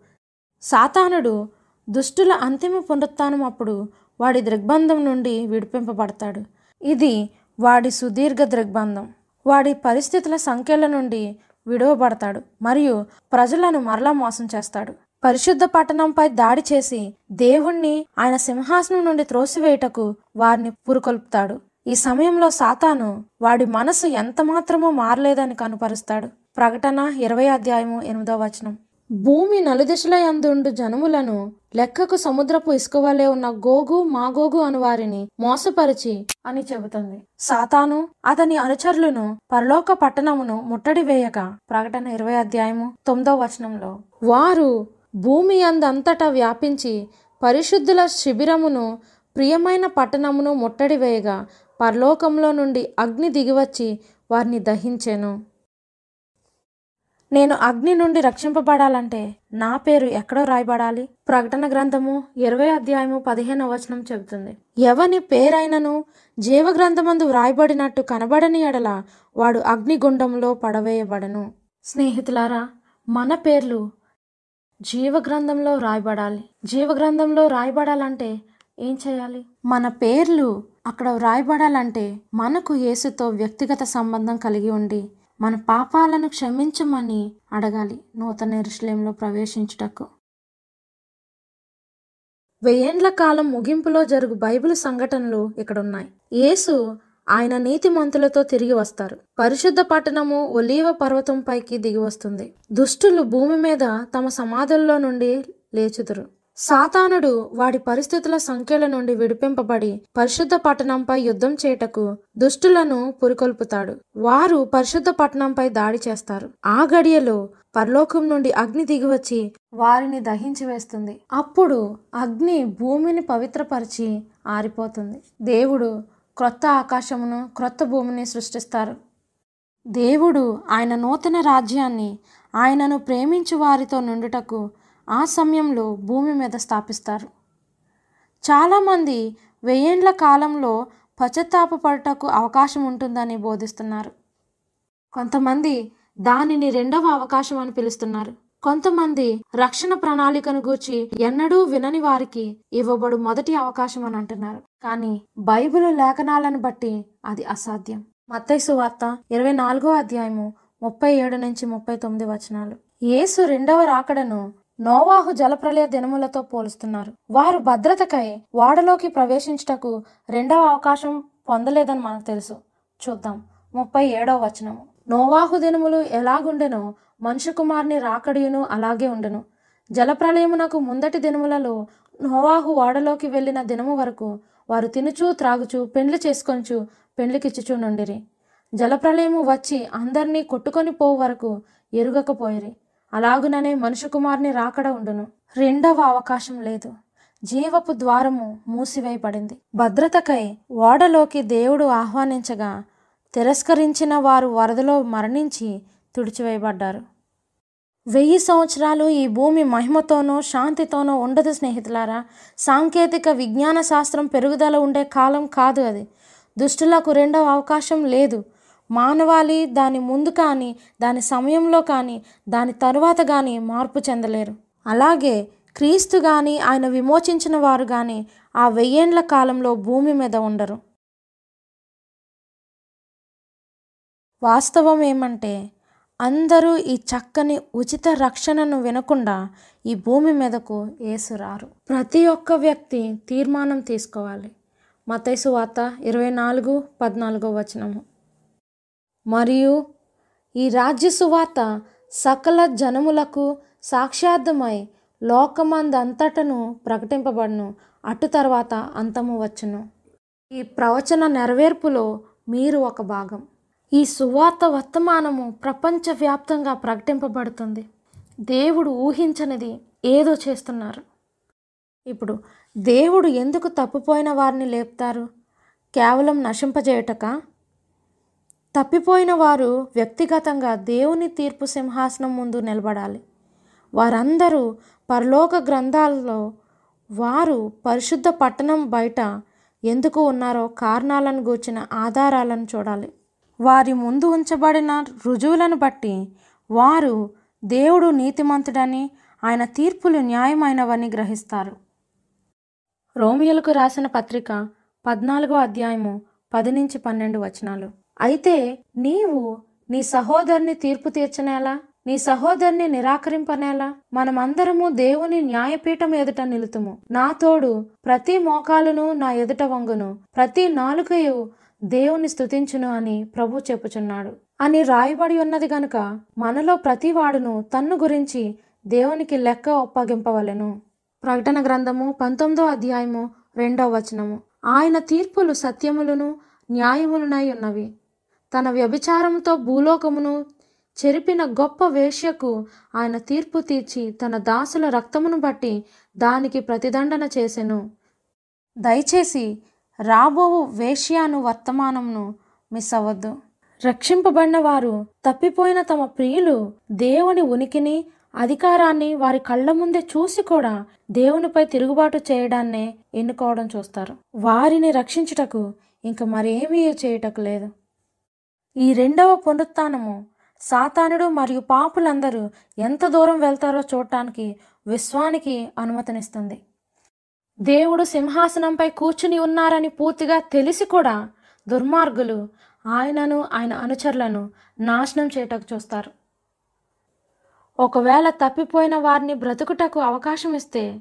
సాతానుడు దుష్టుల అంతిమ పునరుత్నం అప్పుడు వాడి దృగ్బంధం నుండి విడిపింపబడతాడు. ఇది వాడి సుదీర్ఘ దృగ్బంధం. వాడి పరిస్థితుల సంఖ్యల నుండి విడవబడతాడు మరియు ప్రజలను మరలా మోసం చేస్తాడు. పరిశుద్ధ పట్టణంపై దాడి చేసి దేవుణ్ణి ఆయన సింహాసనం నుండి త్రోసివేయుటకు వారిని పురుకొల్పుతాడు. ఈ సమయంలో సాతాను వాడి మనసు ఎంత మాత్రమూ మారలేదని కనుపరుస్తాడు. ప్రకటన ఇరవై అధ్యాయము ఎనిమిదో వచనం. భూమి నలుదిశల యందుండు జనములను లెక్కకు సముద్రపు ఇసుకవలే ఉన్న గోగు మాగోగు అను వారిని మోసపరిచి అని చెబుతుంది. సాతాను అతని అనుచరులను పరలోక పట్టణమును ముట్టడి వేయక ప్రకటన ఇరవై అధ్యాయము తొమ్మిదో వచనంలో. వారు భూమి అందంతటా వ్యాపించి పరిశుద్ధుల శిబిరమును ప్రియమైన పట్టణమును ముట్టడి వేయగా పరలోకంలో నుండి అగ్ని దిగివచ్చి వారిని దహించెను. నేను అగ్ని నుండి రక్షింపబడాలంటే నా పేరు ఎక్కడో రాయబడాలి. ప్రకటన గ్రంథము ఇరవై అధ్యాయము పదిహేను వచనం చెబుతుంది. ఎవని పేరైనను జీవ గ్రంథమందు వ్రాయబడినట్టు కనబడని ఎడల వాడు అగ్నిగుండంలో పడవేయబడను. స్నేహితులారా మన పేర్లు జీవ గ్రంథంలో రాయబడాలి. జీవ గ్రంథంలో రాయబడాలంటే ఏం చేయాలి? మన పేర్లు అక్కడ వ్రాయబడాలంటే మనకు యేసుతో వ్యక్తిగత సంబంధం కలిగి ఉండి మన పాపాలను క్షమించమని అడగాలి. నూతన ఎరుషలేంలో ప్రవేశించుటకు. వెయ్యేండ్ల కాలం ముగింపులో జరుగు బైబిల్ సంఘటనలు ఇక్కడ ఉన్నాయి యేసు ఆయన నీతిమంతులతో తిరిగి వస్తారు. పరిశుద్ధ పట్టణము ఒలీవ పర్వతం పైకి దిగి వస్తుంది. దుష్టులు భూమి మీద తమ సమాధుల్లో నుండి లేచుదురు. సాతానుడు వాడి పరిస్థితుల సంఖ్యల నుండి విడిపింపబడి పరిశుద్ధ పట్టణంపై యుద్ధం చేయుటకు దుష్టులను పురికొల్పుతాడు. వారు పరిశుద్ధ పట్టణంపై దాడి చేస్తారు. ఆ గడియలో పరలోకం నుండి అగ్ని దిగివచ్చి వారిని దహించి వేస్తుంది. అప్పుడు అగ్ని భూమిని పవిత్రపరిచి ఆరిపోతుంది. దేవుడు క్రొత్త ఆకాశమును క్రొత్త భూమిని సృష్టిస్తారు. దేవుడు ఆయన నూతన రాజ్యాన్ని ఆయనను ప్రేమించు వారితో నుండుటకు ఆ సమయంలో భూమి మీద స్థాపిస్తారు. చాలామంది వెయ్యేండ్ల కాలంలో పశ్చాత్తాపపడటకు అవకాశం ఉంటుందని బోధిస్తున్నారు. కొంతమంది దానిని రెండవ అవకాశం అని పిలుస్తున్నారు. కొంతమంది రక్షణ ప్రణాళికను గూర్చి ఎన్నడూ వినని వారికి ఇవ్వబడు మొదటి అవకాశం అని అంటున్నారు. కానీ బైబిల్ లేఖనాలను బట్టి అది అసాధ్యం. మత్తైసు వార్త ఇరవై నాలుగో అధ్యాయము ముప్పై ఏడు నుంచి ముప్పై తొమ్మిది వచనాలు. యేసు రెండవ రాకడను నోవాహు జలప్రలయ దినములతో పోలుస్తున్నారు. వారు భద్రతకై వాడలోకి ప్రవేశించుటకు రెండవ అవకాశం పొందలేదని మనకు తెలుసు. చూద్దాం. ముప్పై ఏడవ వచనము. నోవాహు దినములు ఎలాగుండెనో మనుషు కుమార్ని రాకడియును అలాగే ఉండెను. జలప్రలయమునకు ముందటి దినములలో నోవాహు వాడలోకి వెళ్ళిన దినము వరకు వారు తినుచూ త్రాగుచూ పెండ్లి చేసుకొనిచు పెండ్లికిచ్చుచూ నుండిరి. జలప్రలయము వచ్చి అందరినీ కొట్టుకొని పోవు వరకు ఎరుగకపోయిరి. అలాగుననే మనుషు కుమార్ని రాకడ ఉండును. రెండవ అవకాశం లేదు. జీవపు ద్వారము మూసివేయబడింది. భద్రతకై ఓడలోకి దేవుడు ఆహ్వానించగా తిరస్కరించిన వారు వరదలో మరణించి తుడిచివేయబడ్డారు. వెయ్యి సంవత్సరాలు ఈ భూమి మహిమతోనో శాంతితోనో ఉండదు స్నేహితులారా. సాంకేతిక విజ్ఞాన శాస్త్రం పెరుగుదల ఉండే కాలం కాదు అది. దుష్టులకు రెండవ అవకాశం లేదు. మానవాళి దాని ముందు కానీ దాని సమయంలో కానీ దాని తరువాత కానీ మార్పు చెందలేరు. అలాగే క్రీస్తు కానీ ఆయన విమోచించిన వారు కానీ ఆ వెయ్యేండ్ల కాలంలో భూమి మీద ఉండరు. వాస్తవం ఏమంటే అందరూ ఈ చక్కని ఉచిత రక్షణను వినకుండా ఈ భూమి మీదకు ఏసురారు ప్రతి ఒక్క వ్యక్తి తీర్మానం తీసుకోవాలి. మతైసు వార్త ఇరవై నాలుగు పద్నాలుగో వచనము. మరియు ఈ రాజ్య సువార్త సకల జనములకు సాక్ష్యార్థమై లోకమందంతటను ప్రకటింపబడును. అటు తర్వాత అంతము వచ్చును. ఈ ప్రవచన నెరవేర్పులో మీరు ఒక భాగం. ఈ సువార్త వర్తమానము ప్రపంచవ్యాప్తంగా ప్రకటింపబడుతుంది. దేవుడు ఊహించనిది ఏదో చేస్తున్నారు. ఇప్పుడు దేవుడు ఎందుకు తప్పిపోయిన వారిని లేపుతారు? కేవలం నశింపజేయటక? తప్పిపోయిన వారు వ్యక్తిగతంగా దేవుని తీర్పు సింహాసనం ముందు నిలబడాలి. వారందరూ పరలోక గ్రంథాలలో వారు పరిశుద్ధ పట్టణం బయట ఎందుకు ఉన్నారో కారణాలను గూర్చిన ఆధారాలను చూడాలి. వారి ముందు ఉంచబడిన రుజువులను బట్టి వారు దేవుడు నీతిమంతుడని ఆయన తీర్పులు న్యాయమైనవని గ్రహిస్తారు. రోమియోలకు రాసిన పత్రిక పద్నాలుగో అధ్యాయము పది నుంచి పన్నెండు వచనాలు. అయితే నీవు నీ సహోదరుని తీర్పు తీర్చనేలా? నీ సహోదరుని నిరాకరింపనేలా? మనమందరము దేవుని న్యాయపీఠం ఎదుట నిలుతుము. నా తోడు ప్రతి మోకాలును నా ఎదుట వంగును. ప్రతి నాలుకయు దేవుని స్తుతించును అని ప్రభు చెప్పుచున్నాడు. అని రాయబడి ఉన్నది గనుక మనలో ప్రతివాడును తన్ను గురించి దేవునికి లెక్క ఒప్పగింపవలెను. ప్రకటన గ్రంథము పంతొమ్మిదో అధ్యాయము రెండవ వచనము. ఆయన తీర్పులు సత్యములను న్యాయములునై ఉన్నవి. తన వ్యభిచారంతో భూలోకమును చెరిపిన గొప్ప వేశ్యకు ఆయన తీర్పు తీర్చి తన దాసుల రక్తమును బట్టి దానికి ప్రతిదండన చేసెను. దయచేసి రాబోవు వేశ్యాను వర్తమానంను మిస్ అవ్వద్దు రక్షింపబడిన వారు తప్పిపోయిన తమ ప్రియులు దేవుని ఉనికిని అధికారాన్ని వారి కళ్ళ ముందే చూసి కూడా దేవునిపై తిరుగుబాటు చేయడాన్నే ఎన్నుకోవడం చూస్తారు. వారిని రక్షించుటకు ఇంక మరేమీ చేయటకు లేదు. ఈ రెండవ పునరుత్నము సాతానుడు మరియు పాపులందరూ ఎంత దూరం వెళ్తారో చూడటానికి విశ్వానికి అనుమతినిస్తుంది. దేవుడు సింహాసనంపై కూర్చుని ఉన్నారని పూర్తిగా తెలిసి కూడా దుర్మార్గులు ఆయనను ఆయన అనుచరులను నాశనం చేయటకు చూస్తారు. ఒకవేళ తప్పిపోయిన వారిని బ్రతుకుటకు అవకాశం ఇస్తే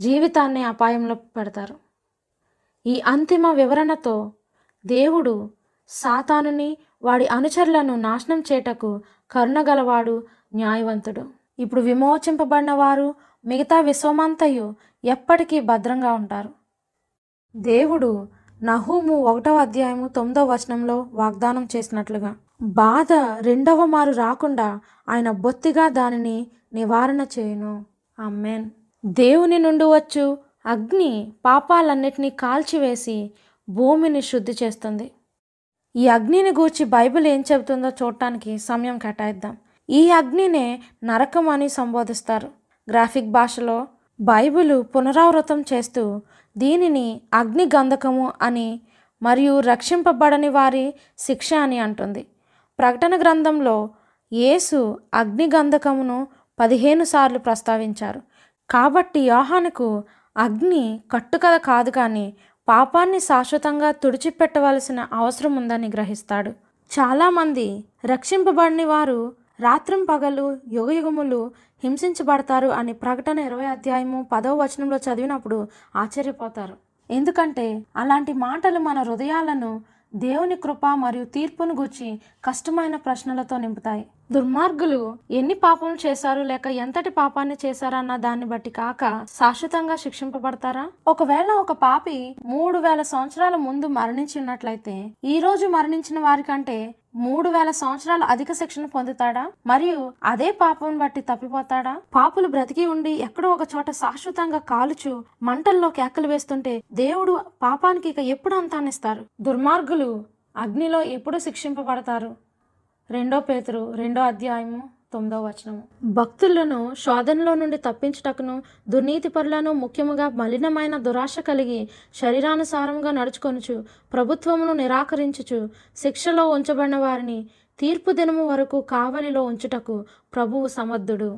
జీవితాన్ని అపాయంలో పెడతారు. ఈ అంతిమ వివరణతో దేవుడు సాతానుని వాడి అనుచరులను నాశనం చేటకు కరుణగలవాడు న్యాయవంతుడు. ఇప్పుడు విమోచింపబడిన వారు మిగతా విశ్వమంతయు ఎప్పటికీ భద్రంగా ఉంటారు. దేవుడు నహూము ఒకటవ అధ్యాయము తొమ్మిదవ వచనంలో వాగ్దానం చేసినట్లుగా బాధ రెండవ మారు రాకుండా ఆయన బొత్తిగా దానిని నివారణ చేయును. అమ్మేన్ దేవుని నుండి వచ్చు అగ్ని పాపాలన్నిటినీ కాల్చివేసి భూమిని శుద్ధి చేస్తుంది. ఈ అగ్నిని గూర్చి బైబిల్ ఏం చెబుతుందో చూడటానికి సమయం కేటాయిద్దాం. ఈ అగ్నినే నరకం అని సంబోధిస్తారు. గ్రాఫిక్ భాషలో బైబిల్ పునరావృతం చేస్తూ దీనిని అగ్ని గంధకము అని మరియు రక్షింపబడని వారి శిక్ష అని అంటుంది. ప్రకటన గ్రంథంలో యేసు అగ్ని గంధకమును పదిహేను సార్లు ప్రస్తావించారు. కాబట్టి యోహానుకు అగ్ని కట్టుకథ కాదు కానీ పాపాన్ని శాశ్వతంగా తుడిచిపెట్టవలసిన అవసరం ఉందని గ్రహిస్తాడు. చాలామంది రక్షింపబడిన వారు రాత్రం పగలు యుగయుగములు హింసించబడతారు అని ప్రకటన ఇరవై అధ్యాయము పదవ వచనంలో చదివినప్పుడు ఆశ్చర్యపోతారు. ఎందుకంటే అలాంటి మాటలు మన హృదయాలను దేవుని కృప మరియు తీర్పును గూర్చి కష్టమైన ప్రశ్నలతో నింపుతాయి. దుర్మార్గులు ఎన్ని పాపం చేశారు లేక ఎంతటి పాపాన్ని చేశారన్న దాన్ని బట్టి కాక శాశ్వతంగా శిక్షింపబడతారా? ఒకవేళ ఒక పాపి మూడు వేల సంవత్సరాల ముందు మరణించి ఉన్నట్లయితే ఈ రోజు మరణించిన వారికంటే మూడు వేల సంవత్సరాలు అధిక శిక్షణ పొందుతాడా? మరియు అదే పాపం బట్టి తప్పిపోతాడా? పాపులు బ్రతికి ఉండి ఎక్కడో ఒక చోట శాశ్వతంగా కాలుచు మంటల్లో కేకలు వేస్తుంటే దేవుడు పాపానికి ఇక ఎప్పుడు అంతానిస్తారు దుర్మార్గులు అగ్నిలో ఎప్పుడు శిక్షింపబడతారు? రెండో పేతురు రెండో అధ్యాయము. తొమ్మిదవ వచనము. భక్తులను శోధనలో నుండి తప్పించుటకును దుర్నీతి పరులను ముఖ్యముగా మలినమైన దురాశ కలిగి శరీరానుసారంగా నడుచుకొనుచు ప్రభుత్వమును నిరాకరించుచు శిక్షలో ఉంచబడిన వారిని తీర్పు దినము వరకు కావలిలో ఉంచుటకు ప్రభువు సమర్థుడు.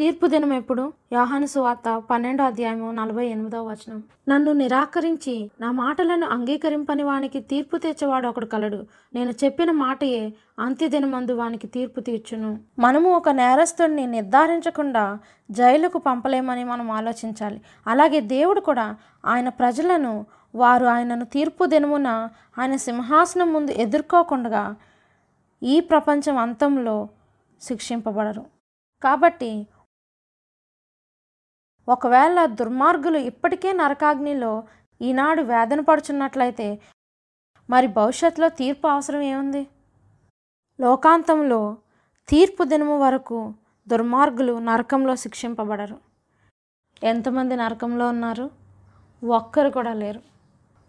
తీర్పు దినం ఎప్పుడు? యోహాను సువార్త పన్నెండో అధ్యాయము నలభై ఎనిమిదో వచనం. నన్ను నిరాకరించి నా మాటలను అంగీకరింపని వానికి తీర్పు తెచ్చేవాడు ఒకడు కలడు. నేను చెప్పిన మాటయే అంత్యదినమందు వానికి తీర్పు తీర్చును. మనము ఒక నేరస్తుడిని నిర్ధారించకుండా జైలుకు పంపలేమని మనం ఆలోచించాలి. అలాగే దేవుడు కూడా ఆయన ప్రజలను వారు ఆయనను తీర్పు దినమున ఆయన సింహాసనం ముందు ఎదుర్కోకుండా ఈ ప్రపంచం అంతంలో శిక్షింపబడరు. కాబట్టి ఒకవేళ దుర్మార్గులు ఇప్పటికే నరకాగ్నిలో ఈనాడు వేదన పడుచున్నట్లయితే మరి భవిష్యత్తులో తీర్పు అవసరం ఏముంది? లోకాంతంలో తీర్పు దినము వరకు దుర్మార్గులు నరకంలో శిక్షింపబడరు. ఎంతమంది నరకంలో ఉన్నారు? ఒక్కరు కూడా లేరు.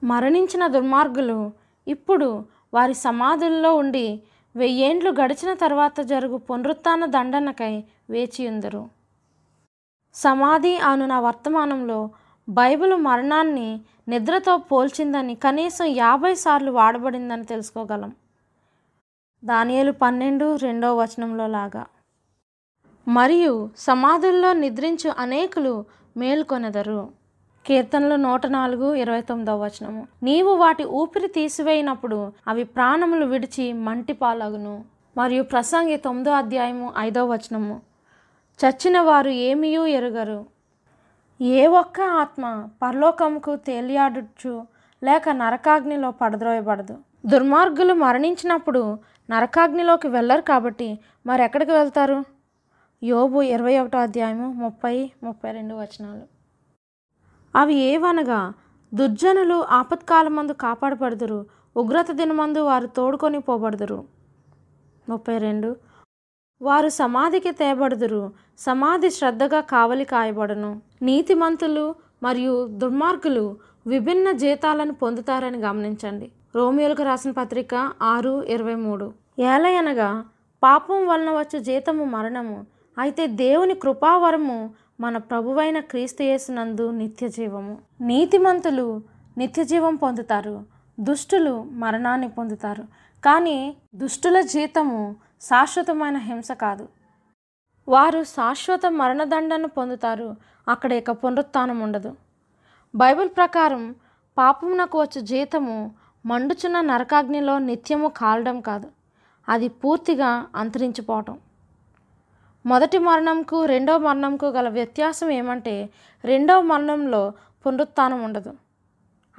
మరణించిన దుర్మార్గులు ఇప్పుడు వారి సమాధుల్లో ఉండి వెయ్యేండ్లు గడిచిన తర్వాత జరుగు పునరుత్న దండనకై వేచియుందరు సమాధి అను నా వర్తమానంలో బైబిల్ మరణాన్ని నిద్రతో పోల్చిందని కనీసం యాభై సార్లు వాడబడిందని తెలుసుకోగలం. దానియలు పన్నెండు రెండో వచనంలో లాగా మరియు సమాధుల్లో నిద్రించు అనేకులు మేల్కొనెదరు. కీర్తనలు నూట నాలుగు ఇరవై తొమ్మిదవ వచనము నీవు వాటి ఊపిరి తీసివేయినప్పుడు అవి ప్రాణములు విడిచి మంటి పాలగును మరియు ప్రసంగి తొమ్మిదో అధ్యాయము ఐదో వచనము చచ్చిన వారు ఏమీయూ ఎరుగరు. ఏ ఒక్క ఆత్మ పరలోకముకు తేలియాడుచు లేక నరకాగ్నిలో పడద్రోయబడదు. దుర్మార్గులు మరణించినప్పుడు నరకాగ్నిలోకి వెళ్ళరు కాబట్టి మరెక్కడికి వెళ్తారు? యోబు ఇరవై ఒకటో అధ్యాయము ముప్పై ముప్పై రెండు వచనాలు. అవి ఏవనగా దుర్జనులు ఆపత్కాలమందు కాపాడబడుదురు ఉగ్రత దినమందు వారు తోడుకొని పోబడుదురు. ముప్పై రెండు వారు సమాధికి తేబడుదురు. సమాధి శ్రద్ధగా కావలి కాయబడను. నీతిమంతులు మరియు దుర్మార్గులు విభిన్న జీతాలను పొందుతారని గమనించండి. రోమియోలకు రాసిన పత్రిక ఆరు ఇరవై మూడు. ఏలయనగా పాపం వలన వచ్చు జీతము మరణము అయితే దేవుని కృపావరము మన ప్రభువైన క్రీస్తు యేసునందు నిత్య జీవము నీతిమంతులు నిత్య జీవం పొందుతారు. దుష్టులు మరణాన్ని పొందుతారు. కానీ దుష్టుల జీతము శాశ్వతమైన హింస కాదు. వారు శాశ్వత మరణదండను పొందుతారు. అక్కడ ఇక పునరుత్నం ఉండదు. బైబిల్ ప్రకారం పాపమునకు వచ్చే జీతము మండుచున్న నరకాగ్నిలో నిత్యము కాలడం కాదు. అది పూర్తిగా అంతరించిపోవటం. మొదటి మరణంకు రెండవ మరణంకు గల వ్యత్యాసం ఏమంటే రెండవ మరణంలో పునరుత్నం ఉండదు.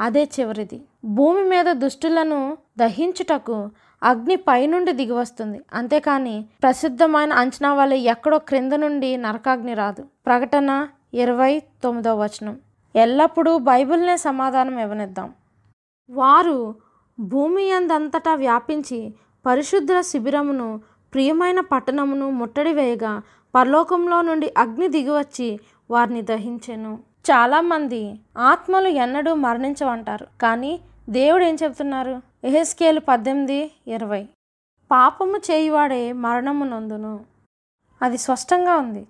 అదే చివరిది. భూమి మీద దుష్టులను దహించుటకు అగ్ని పైనుండి దిగివస్తుంది అంతేకాని ప్రసిద్ధమైన అంచనా వల్ల ఎక్కడో క్రింద నుండి నరకాగ్ని రాదు. ప్రకటన ఇరవై తొమ్మిదవ వచనం. ఎల్లప్పుడూ బైబిల్నే సమాధానం ఇవ్వనిద్దాం. వారు భూమి అందంతటా వ్యాపించి పరిశుద్ధుల శిబిరమును ప్రియమైన పట్టణమును ముట్టడి వేయగా పరలోకంలో నుండి అగ్ని దిగివచ్చి వారిని దహించెను. చాలామంది ఆత్మలు ఎన్నడూ మరణించవంటారు. కానీ దేవుడు ఏం చెప్తున్నారు? ఎహెస్కేలు పద్దెనిమిది ఇరవై. పాపము చేయువాడే మరణము నందును. అది స్పష్టంగా ఉంది.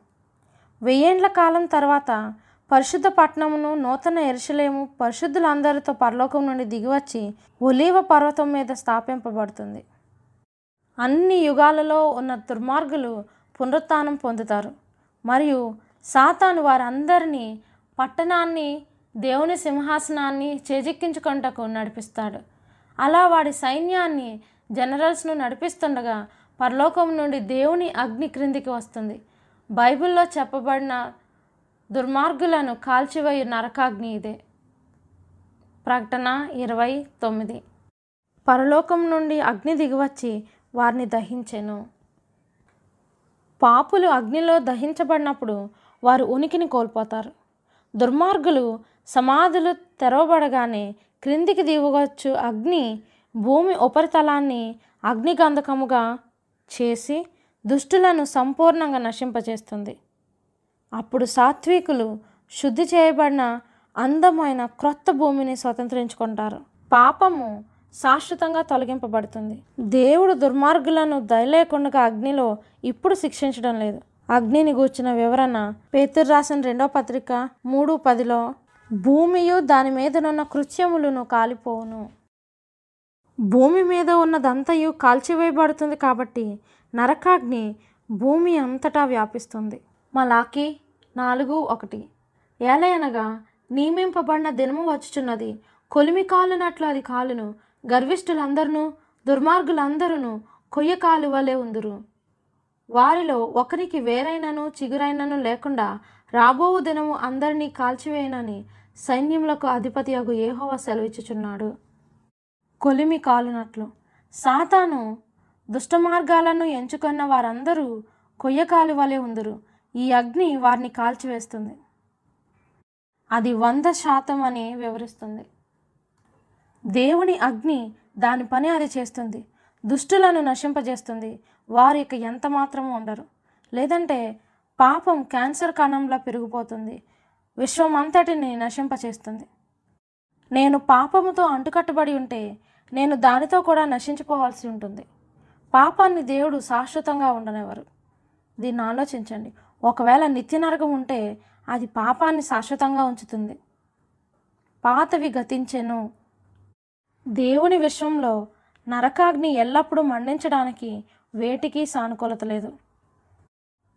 వెయ్యేండ్ల కాలం తర్వాత పరిశుద్ధ పట్టణమును నూతన ఎరుసలేము పరిశుద్ధులందరితో పరలోకం నుండి దిగివచ్చి ఒలీవ పర్వతం మీద స్థాపింపబడుతుంది. అన్ని యుగాలలో ఉన్న దుర్మార్గులు పునరుత్నం పొందుతారు. మరియు సాతాను వారందరినీ పట్టణాన్ని దేవుని సింహాసనాన్ని చేజిక్కించుకొంటకు నడిపిస్తాడు. అలా వాడి సైన్యాన్ని జనరల్స్ను నడిపిస్తుండగా పరలోకం నుండి దేవుని అగ్ని క్రిందికి వస్తుంది. బైబిల్లో చెప్పబడిన దుర్మార్గులను కాల్చివేయు నరకాగ్ని ఇదే. ప్రకటన ఇరవై తొమ్మిది. పరలోకం నుండి అగ్ని దిగివచ్చి వారిని దహించెను. పాపులు అగ్నిలో దహించబడినప్పుడు వారు ఉనికిని కోల్పోతారు. దుర్మార్గులు సమాధులు తెరవబడగానే క్రిందికి దిగవచ్చు అగ్ని భూమి ఉపరితలాన్ని అగ్నిగంధకముగా చేసి దుష్టులను సంపూర్ణంగా నశింపజేస్తుంది. అప్పుడు సాత్వికులు శుద్ధి చేయబడిన అందమైన క్రొత్త భూమిని స్వతంత్రించుకుంటారు. పాపము శాశ్వతంగా తొలగింపబడుతుంది. దేవుడు దుర్మార్గులను దయలేకుండా అగ్నిలో ఇప్పుడు శిక్షించడం లేదు. అగ్నిని గూర్చిన వివరణ పేతురు రాసిన రెండో పత్రిక మూడు పదిలో భూమియు దాని మీదనున్న కృత్యములను కాలిపోవును. భూమి మీద ఉన్నదంతయు కాల్చివేయబడుతుంది కాబట్టి నరకాగ్ని భూమి అంతటా వ్యాపిస్తుంది. మలాకి నాలుగు ఒకటి. ఏలయనగా నియమింపబడిన దినము వచ్చుచున్నది. కొలిమి కాలునట్లు అది కాలును. గర్విష్ఠులందరూ దుర్మార్గులందరూ కొయ్య కాలు వలె ఉందురు. వారిలో ఒకరికి వేరైనను చిగురైనను లేకుండా రాబోవు దినము అందరినీ కాల్చివేయనని సైన్యములకు అధిపతి అగు ఏహోవ సెలవిచ్చుచున్నాడు. కొలిమి కాలునట్లు సాతాను దుష్ట మార్గాలను ఎంచుకున్న వారందరూ కొయ్యకాలు వలె ఉందరు. ఈ అగ్ని వారిని కాల్చివేస్తుంది. అది వంద శాతం అని వివరిస్తుంది. దేవుని అగ్ని దాని పని అది చేస్తుంది. దుష్టులను నశింపజేస్తుంది. వారు ఇక ఎంత మాత్రము ఉండరు. లేదంటే పాపం క్యాన్సర్ కణంలా పెరిగిపోతుంది. విశ్వం అంతటిని నశింపచేస్తుంది. నేను పాపముతో అంటుకట్టబడి ఉంటే నేను దానితో కూడా నశించిపోవాల్సి ఉంటుంది. పాపాన్ని దేవుడు శాశ్వతంగా ఉండనివ్వరు. దీన్ని ఆలోచించండి. ఒకవేళ నిత్య నరకం ఉంటే అది పాపాన్ని శాశ్వతంగా ఉంచుతుంది. పాతవి గతించెను. దేవుని విశ్వంలో నరకాగ్ని ఎల్లప్పుడూ మండించడానికి వేటికి సానుకూలత లేదు.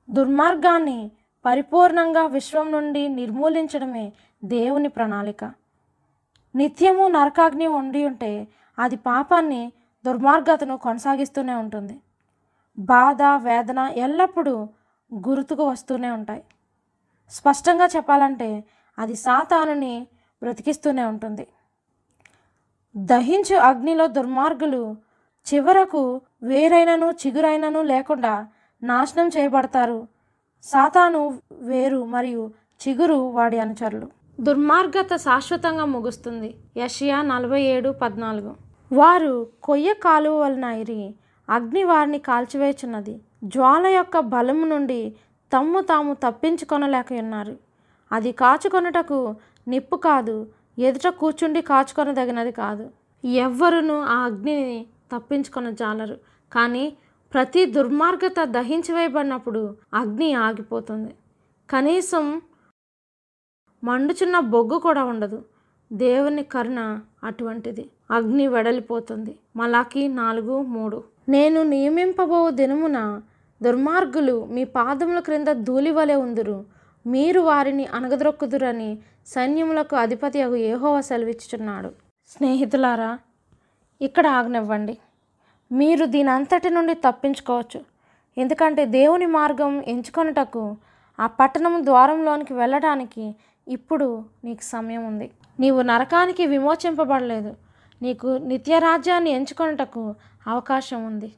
దుర్మార్గాన్ని పరిపూర్ణంగా విశ్వం నుండి నిర్మూలించడమే దేవుని ప్రణాళిక. నిత్యము నరకాగ్ని ఉండి ఉంటే అది పాపాన్ని దుర్మార్గతను కొనసాగిస్తూనే ఉంటుంది. బాధ వేదన ఎల్లప్పుడూ గుర్తుకు వస్తూనే ఉంటాయి. స్పష్టంగా చెప్పాలంటే అది సాతానుని బ్రతికిస్తూనే ఉంటుంది. దహించు అగ్నిలో దుర్మార్గులు చివరకు వేరైనను చిగురైనను లేకుండా నాశనం చేయబడతారు. సాతాను వేరు మరియు చిగురు వాడి అనుచరులు. దుర్మార్గత శాశ్వతంగా ముగుస్తుంది. యషియా నలభై ఏడు పద్నాలుగు. వారు కొయ్య కాలువ వలన ఇరి అగ్ని వారిని కాల్చివేచున్నది జ్వాల యొక్క బలము నుండి తమ్ము తాము తప్పించుకొనలేక ఉన్నారు అది కాచుకొనుటకు నిప్పు కాదు ఎదుట కూర్చుండి కాచుకొనదగినది కాదు. ఎవ్వరును ఆ అగ్నిని తప్పించుకొన జాలరు కానీ ప్రతి దుర్మార్గత దహించివేయబడినప్పుడు అగ్ని ఆగిపోతుంది. కనీసం మండుచున్న బొగ్గు కూడా ఉండదు. దేవుని కరుణ అటువంటిది. అగ్ని వెడలిపోతుంది. మలాకి నాలుగు మూడు. నేను నియమింపబో దినమున దుర్మార్గులు మీ పాదముల క్రింద ధూళివలె ఉందురు. మీరు వారిని అనగదొక్కుదురని సైన్యములకు అధిపతి అగు ఏహోవ సెలవిచ్చుచున్నాడు. స్నేహితులారా ఇక్కడ ఆగనివ్వండి మీరు దీని అంతటి నుండి తప్పించుకోవచ్చు. ఎందుకంటే దేవుని మార్గం ఎంచుకొనుటకు ఆ పట్టణం ద్వారంలోనికి వెళ్ళడానికి ఇప్పుడు నీకు సమయం ఉంది. నీవు నరకానికి విమోచింపబడలేదు. నీకు నిత్యరాజ్యాన్ని ఎంచుకొనుటకు అవకాశం ఉంది.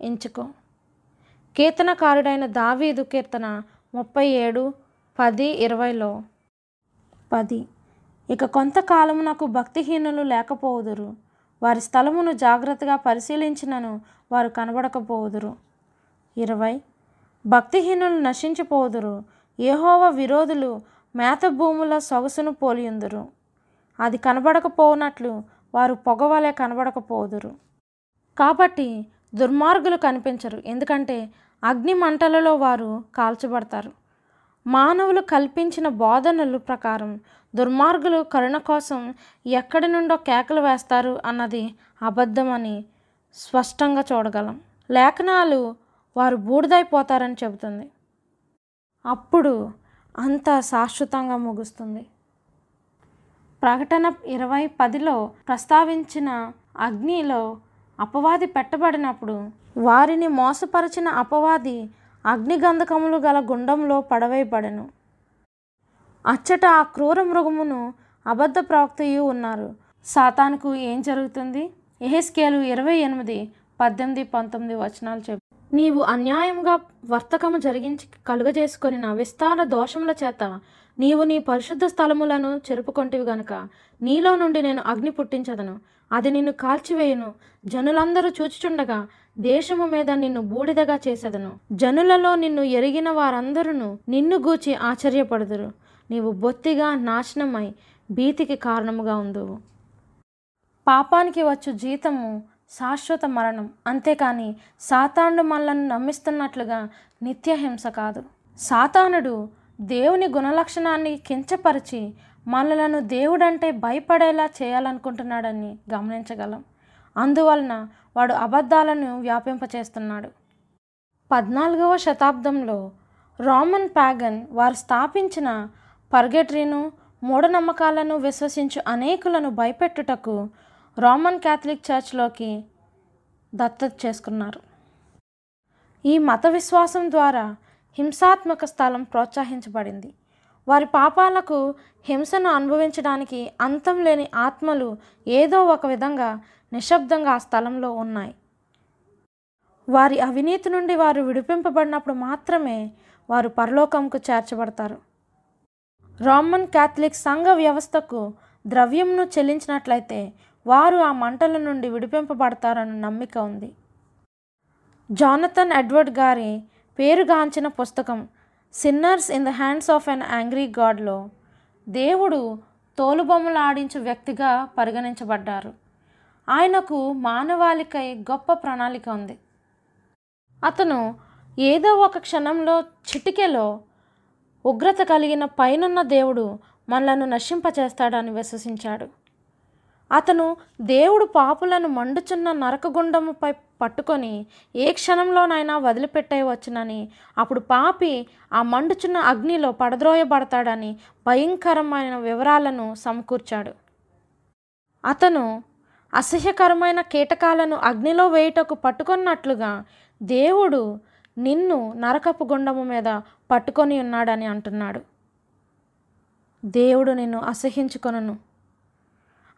ఎంచుకో. కీర్తనకారుడైన దావీదు కీర్తన ముప్పై ఏడు పది ఇరవైలో పది. ఇక కొంతకాలము నాకు భక్తిహీనులు లేకపోవుదురు వారి స్థలమును జాగ్రత్తగా పరిశీలించినను వారు కనబడకపోదురు. ఇరవై. భక్తిహీనులు నశించిపోదురు. ఏహోవ విరోధులు మేత భూముల సొగసును పోలియుందురు. అది కనబడకపోనట్లు వారు పొగవలే కనబడకపోదురు. కాబట్టి దుర్మార్గులు కనిపించరు. ఎందుకంటే అగ్ని మంటలలో వారు కాల్చబడతారు. మానవులు కల్పించిన బోధనలు ప్రకారం దుర్మార్గులు కరుణ కోసం ఎక్కడి నుండో కేకలు వేస్తారు అన్నది అబద్ధమని స్పష్టంగా చూడగలం. లేఖనాలు వారు బూడిదైపోతారని చెబుతుంది. అప్పుడు అంత శాశ్వతంగా ముగుస్తుంది. ప్రకటన ఇరవై పదిలో ప్రస్తావించిన అగ్నిలో అపవాది పెట్టబడినప్పుడు వారిని మోసపరిచిన అపవాది అగ్నిగంధకములు గల గుండంలో పడవేయబడెను. అచ్చట ఆ క్రూర మృగమును అబద్ధ ప్రవక్తయు ఉన్నారు. సాతానుకు ఏం జరుగుతుంది? ఎహెస్కేలు ఇరవై ఎనిమిది పద్దెనిమిది పంతొమ్మిది వచనాలు చెప్పు. నీవు అన్యాయంగా వర్తకము జరిగించి కలుగజేసుకొని నా విస్తార దోషముల చేత నీవు నీ పరిశుద్ధ స్థలములను చెరుపుకొంటివి గనుక నీలో నుండి నేను అగ్ని పుట్టించదను. అది నిన్ను కాల్చివేయును. జనులందరూ చూచుచుండగా దేశము మీద నిన్ను బూడిదగా చేసేదను. జనులలో నిన్ను ఎరిగిన వారందరూ నిన్ను గూచి ఆశ్చర్యపడుదురు. నీవు బొత్తిగా నాశనమై భీతికి కారణముగా ఉందువు. పాపానికి వచ్చు జీతము శాశ్వత మరణం. అంతేకాని సాతానుడు మనలను నమ్మిస్తున్నట్లుగా నిత్యహింస కాదు. సాతానుడు దేవుని గుణలక్షణాన్ని కించపరిచి మనలను దేవుడంటే భయపడేలా చేయాలనుకుంటున్నాడని గమనించగలం. అందువలన వాడు అబద్ధాలను వ్యాపింపచేస్తున్నాడు. పద్నాలుగవ శతాబ్దంలో రోమన్ ప్యాగన్ వారు స్థాపించిన పర్గెట్రీను మూఢనమ్మకాలను విశ్వసించు అనేకులను భయపెట్టుటకు రోమన్ క్యాథలిక్ చర్చ్లోకి దత్తత చేసుకున్నారు. ఈ మత విశ్వాసం ద్వారా హింసాత్మక స్థలం ప్రోత్సహించబడింది. వారి పాపాలకు హింసను అనుభవించడానికి అంతం లేని ఆత్మలు ఏదో ఒక విధంగా నిశ్శబ్దంగా ఆ స్థలంలో ఉన్నాయి. వారి అవినీతి నుండి వారు విడిపింపబడినప్పుడు మాత్రమే వారు పరలోకంకు చేర్చబడతారు. రోమన్ క్యాథలిక్ సంఘ వ్యవస్థకు ద్రవ్యంను చెల్లించినట్లయితే వారు ఆ మంటల నుండి విడిపింపబడతారన్న నమ్మిక ఉంది. జానథన్ ఎడ్వర్డ్ గారి పేరుగాంచిన పుస్తకం sinners in the hands of an angry గాడ్లో దేవుడు తోలుబొమ్మలు ఆడించే వ్యక్తిగా పరిగణించబడ్డారు. ఆయనకు మానవాళికై గొప్ప ప్రణాళిక ఉంది. అతను ఏదో ఒక క్షణంలో చిటికెలో ఉగ్రత కలిగిన పైనున్న దేవుడు మనలను నశింపచేస్తాడని విశ్వసించాడు. అతను దేవుడు పాపులను మండుచున్న నరకగుండముపై పట్టుకొని ఏ క్షణంలోనైనా వదిలిపెట్టేయవచ్చునని అప్పుడు పాపి ఆ మండుచున్న అగ్నిలో పడద్రోయబడతాడని భయంకరమైన వివరాలను సమకూర్చాడు. అతను అసహ్యకరమైన కీటకాలను అగ్నిలో వేయుటకు పట్టుకున్నట్లుగా దేవుడు నిన్ను నరకపు గుండము మీద పట్టుకొని ఉన్నాడని అంటున్నాడు. దేవుడు నిన్ను అసహించుకొనను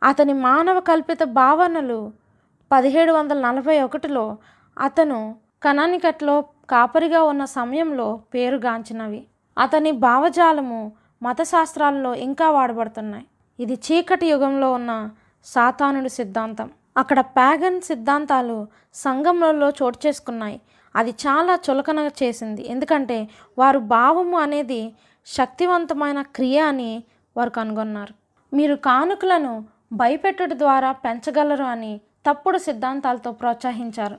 అతని మానవ కల్పిత భావనలు పదిహేడు వందల నలభై ఒకటిలో అతను కనానికట్లో కాపరిగా ఉన్న సమయంలో పేరుగాంచినవి. అతని భావజాలము మతశాస్త్రాల్లో ఇంకా వాడబడుతున్నాయి. ఇది చీకటి యుగంలో ఉన్న సాతానుడి సిద్ధాంతం. అక్కడ ప్యాగన్ సిద్ధాంతాలు సంఘంలో చోటు చేసుకున్నాయి అది చాలా చులకన చేసింది. ఎందుకంటే వారు భావము అనేది శక్తివంతమైన క్రియ అని వారు కనుగొన్నారు. మీరు కానుకలను భయపెట్టుట ద్వారా పెంచగలరు అని తప్పుడు సిద్ధాంతాలతో ప్రోత్సహించారు.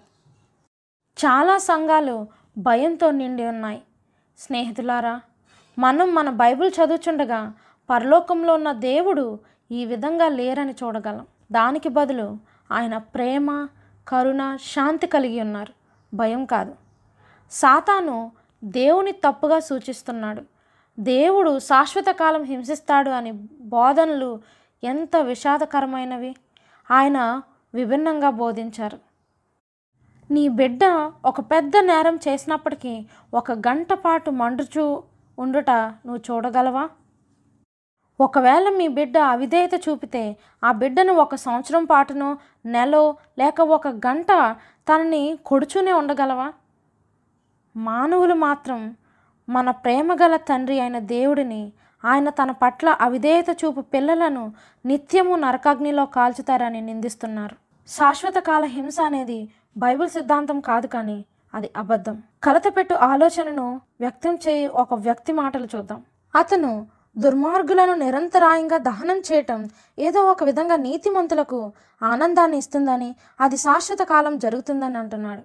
చాలా సంఘాలు భయంతో నిండి ఉన్నాయి. స్నేహితులారా మనం మన బైబిల్ చదువుచుండగా పరలోకంలో ఉన్న దేవుడు ఈ విధంగా లేరని చూడగలం. దానికి బదులు ఆయన ప్రేమ కరుణ శాంతి కలిగి ఉన్నారు. భయం కాదు. సాతాను దేవుని తప్పుగా సూచిస్తున్నాడు. దేవుడు శాశ్వత కాలం హింసిస్తాడు అని బోధనలు ఎంత విషాదకరమైనవి. ఆయన విభిన్నంగా బోధించారు. నీ బిడ్డ ఒక పెద్ద నేరం చేసినప్పటికీ ఒక గంట పాటు మండుచూ ఉండుట నువ్వు చూడగలవా? ఒకవేళ మీ బిడ్డ అవిధేయత చూపితే ఆ బిడ్డను ఒక సంవత్సరం పాటునో నెలో లేక ఒక గంట తనని కొడుచూనే ఉండగలవా? మానవులు మాత్రం మన ప్రేమగల తండ్రి అయిన దేవుడిని ఆయన తన పట్ల అవిధేయత చూపు పిల్లలను నిత్యము నరకాగ్నిలో కాల్చుతారని నిందిస్తున్నారు. శాశ్వత కాల హింస అనేది బైబిల్ సిద్ధాంతం కాదు కానీ అది అబద్ధం. కలతపెట్టు ఆలోచనను వ్యక్తం చేయి ఒక వ్యక్తి మాటలు చూద్దాం. అతను దుర్మార్గులను నిరంతరాయంగా దహనం చేయటం ఏదో ఒక విధంగా నీతిమంతులకు ఆనందాన్ని ఇస్తుందని అది శాశ్వత కాలం జరుగుతుందని అంటున్నాడు.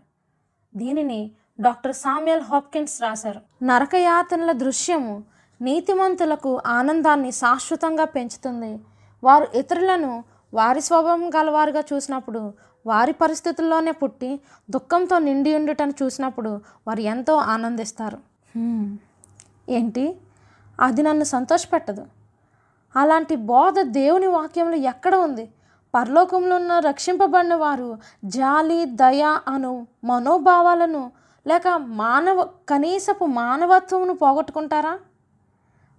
దీనిని డాక్టర్ సామ్యల్ హాప్కిన్స్ రాశారు. నరకయాతనల దృశ్యము నీతిమంతులకు ఆనందాన్ని శాశ్వతంగా పెంచుతుంది. వారు ఇతరులను వారి స్వభావం గలవారుగా చూసినప్పుడు వారి పరిస్థితుల్లోనే పుట్టి దుఃఖంతో నిండి ఉండుటను చూసినప్పుడు వారు ఎంతో ఆనందిస్తారు. ఏంటి? అది నన్ను సంతోషపెట్టదు. అలాంటి బోధ దేవుని వాక్యంలో ఎక్కడ ఉంది? పరలోకంలో ఉన్న రక్షింపబడిన వారు జాలి దయ అను మనోభావాలను లేక మానవ కనీసపు మానవత్వమును పోగొట్టుకుంటారా?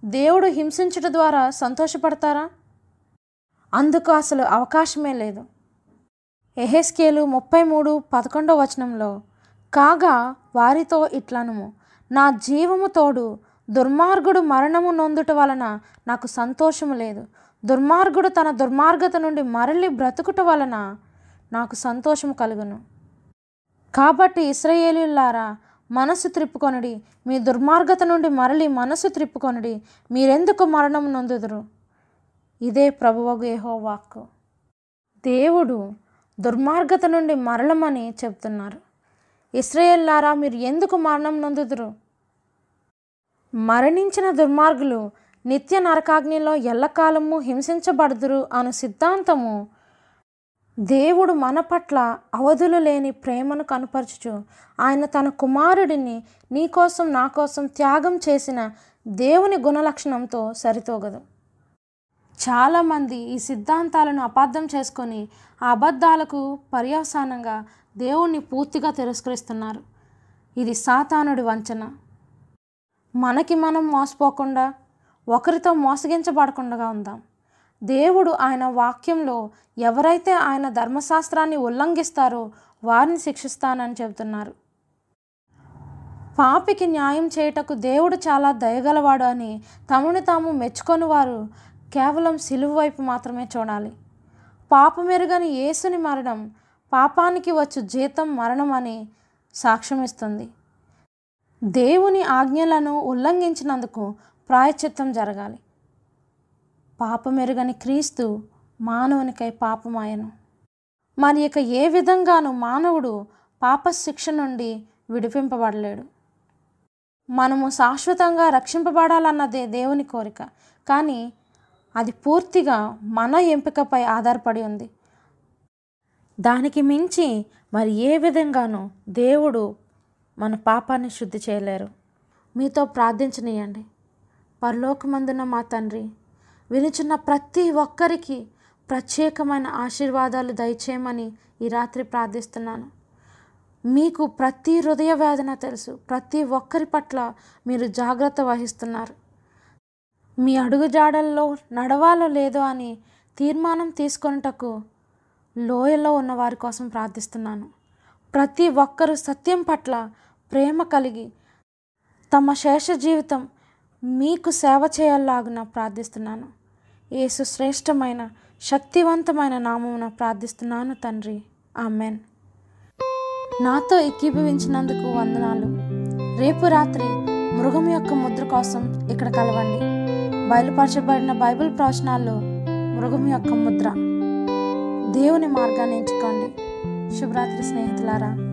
దేవుడు హింసించడం ద్వారా సంతోషపడతారా? అందుకు అసలు అవకాశమే లేదు. ఎహెస్కేలు ముప్పై మూడు పదకొండో వచనంలో కాగా వారితో ఇట్లనుము నా జీవము తోడు దుర్మార్గుడు మరణము నొందుట వలన నాకు సంతోషము లేదు. దుర్మార్గుడు తన దుర్మార్గత నుండి మరలి బ్రతుకుట వలన నాకు సంతోషము కలుగును. కాబట్టి ఇస్రయేలులారా మనసు త్రిప్పుకొనుడి మీ దుర్మార్గత నుండి మరలి మనసు త్రిప్పుకొనుడి మీరెందుకు మరణం నొందుదురు? ఇదే ప్రభువగు ఏహో వాక్కు. దేవుడు దుర్మార్గత నుండి మరలమని చెప్తున్నారు. ఇస్రయేల్లారా మీరు ఎందుకు మరణం నొందుదురు? మరణించిన దుర్మార్గులు నిత్య నరకాగ్నిలో ఎల్లకాలము హింసించబడుదురు అను సిద్ధాంతము దేవుడు మన పట్ల అవధులు లేని ప్రేమను కనుపరచుచు ఆయన తన కుమారుడిని నీ కోసం నా కోసం త్యాగం చేసిన దేవుని గుణలక్షణంతో సరితూగదు. చాలామంది ఈ సిద్ధాంతాలను అపార్థం చేసుకొని ఆ అబద్ధాలకు పర్యవసానంగా దేవుణ్ణి పూర్తిగా తిరస్కరిస్తున్నారు. ఇది సాతానుడి వంచన. మనకి మనం మోసపోకుండా ఒకరితో మోసగించబడకుండా ఉందాం. దేవుడు ఆయన వాక్యంలో ఎవరైతే ఆయన ధర్మశాస్త్రాన్ని ఉల్లంఘిస్తారో వారిని శిక్షిస్తానని చెబుతున్నారు. పాపికి న్యాయం చేయుటకు దేవుడు చాలా దయగలవాడు అని తమను తాము మెచ్చుకొని వారు కేవలం సిలువు వైపు మాత్రమే చూడాలి. పాపమెరుగని యేసుని మరణం పాపానికి వచ్చు జీతం మరణం అని సాక్ష్యమిస్తుంది. దేవుని ఆజ్ఞలను ఉల్లంఘించినందుకు ప్రాయశ్చిత్తం జరగాలి. పాపమెరుగని క్రీస్తు మానవునికై పాపమాయను. మరి ఇక ఏ విధంగానూ మానవుడు పాపశిక్ష నుండి విడిపింపబడలేడు. మనము శాశ్వతంగా రక్షింపబడాలన్నదే దేవుని కోరిక. కానీ అది పూర్తిగా మన ఎంపికపై ఆధారపడి ఉంది. దానికి మించి మరి ఏ విధంగానూ దేవుడు మన పాపాన్ని శుద్ధి చేయలేరు. మీతో ప్రార్థించనీయండి. పరలోకమందున మా తండ్రి వినుచున్న ప్రతి ఒక్కరికి ప్రత్యేకమైన ఆశీర్వాదాలు దయచేయమని ఈ రాత్రి ప్రార్థిస్తున్నాను. మీకు ప్రతి హృదయ వేదన తెలుసు. ప్రతి ఒక్కరి పట్ల మీరు జాగ్రత్త వహిస్తున్నారు. మీ అడుగుజాడల్లో నడవాలో లేదో అని తీర్మానం తీసుకొనుటకు లోయలో ఉన్న వారి కోసం ప్రార్థిస్తున్నాను. ప్రతి ఒక్కరూ సత్యం పట్ల ప్రేమ కలిగి తమ శేష జీవితం మీకు సేవ చేయలాగున ప్రార్థిస్తున్నాను. యేసు శ్రేష్టమైన శక్తివంతమైన నామమున ప్రార్థిస్తున్నాను తండ్రి. ఆమెన్. నాతో ఏకీభవించినందుకు వందనాలు. రేపు రాత్రి మృగం యొక్క ముద్ర కోసం ఇక్కడ కలవండి. బయలుపరచబడిన బైబిల్ ప్రవచనాల్లో మృగం యొక్క ముద్ర. దేవుని మార్గాన్ని ఎంచుకోండి. శుభరాత్రి స్నేహితులారా.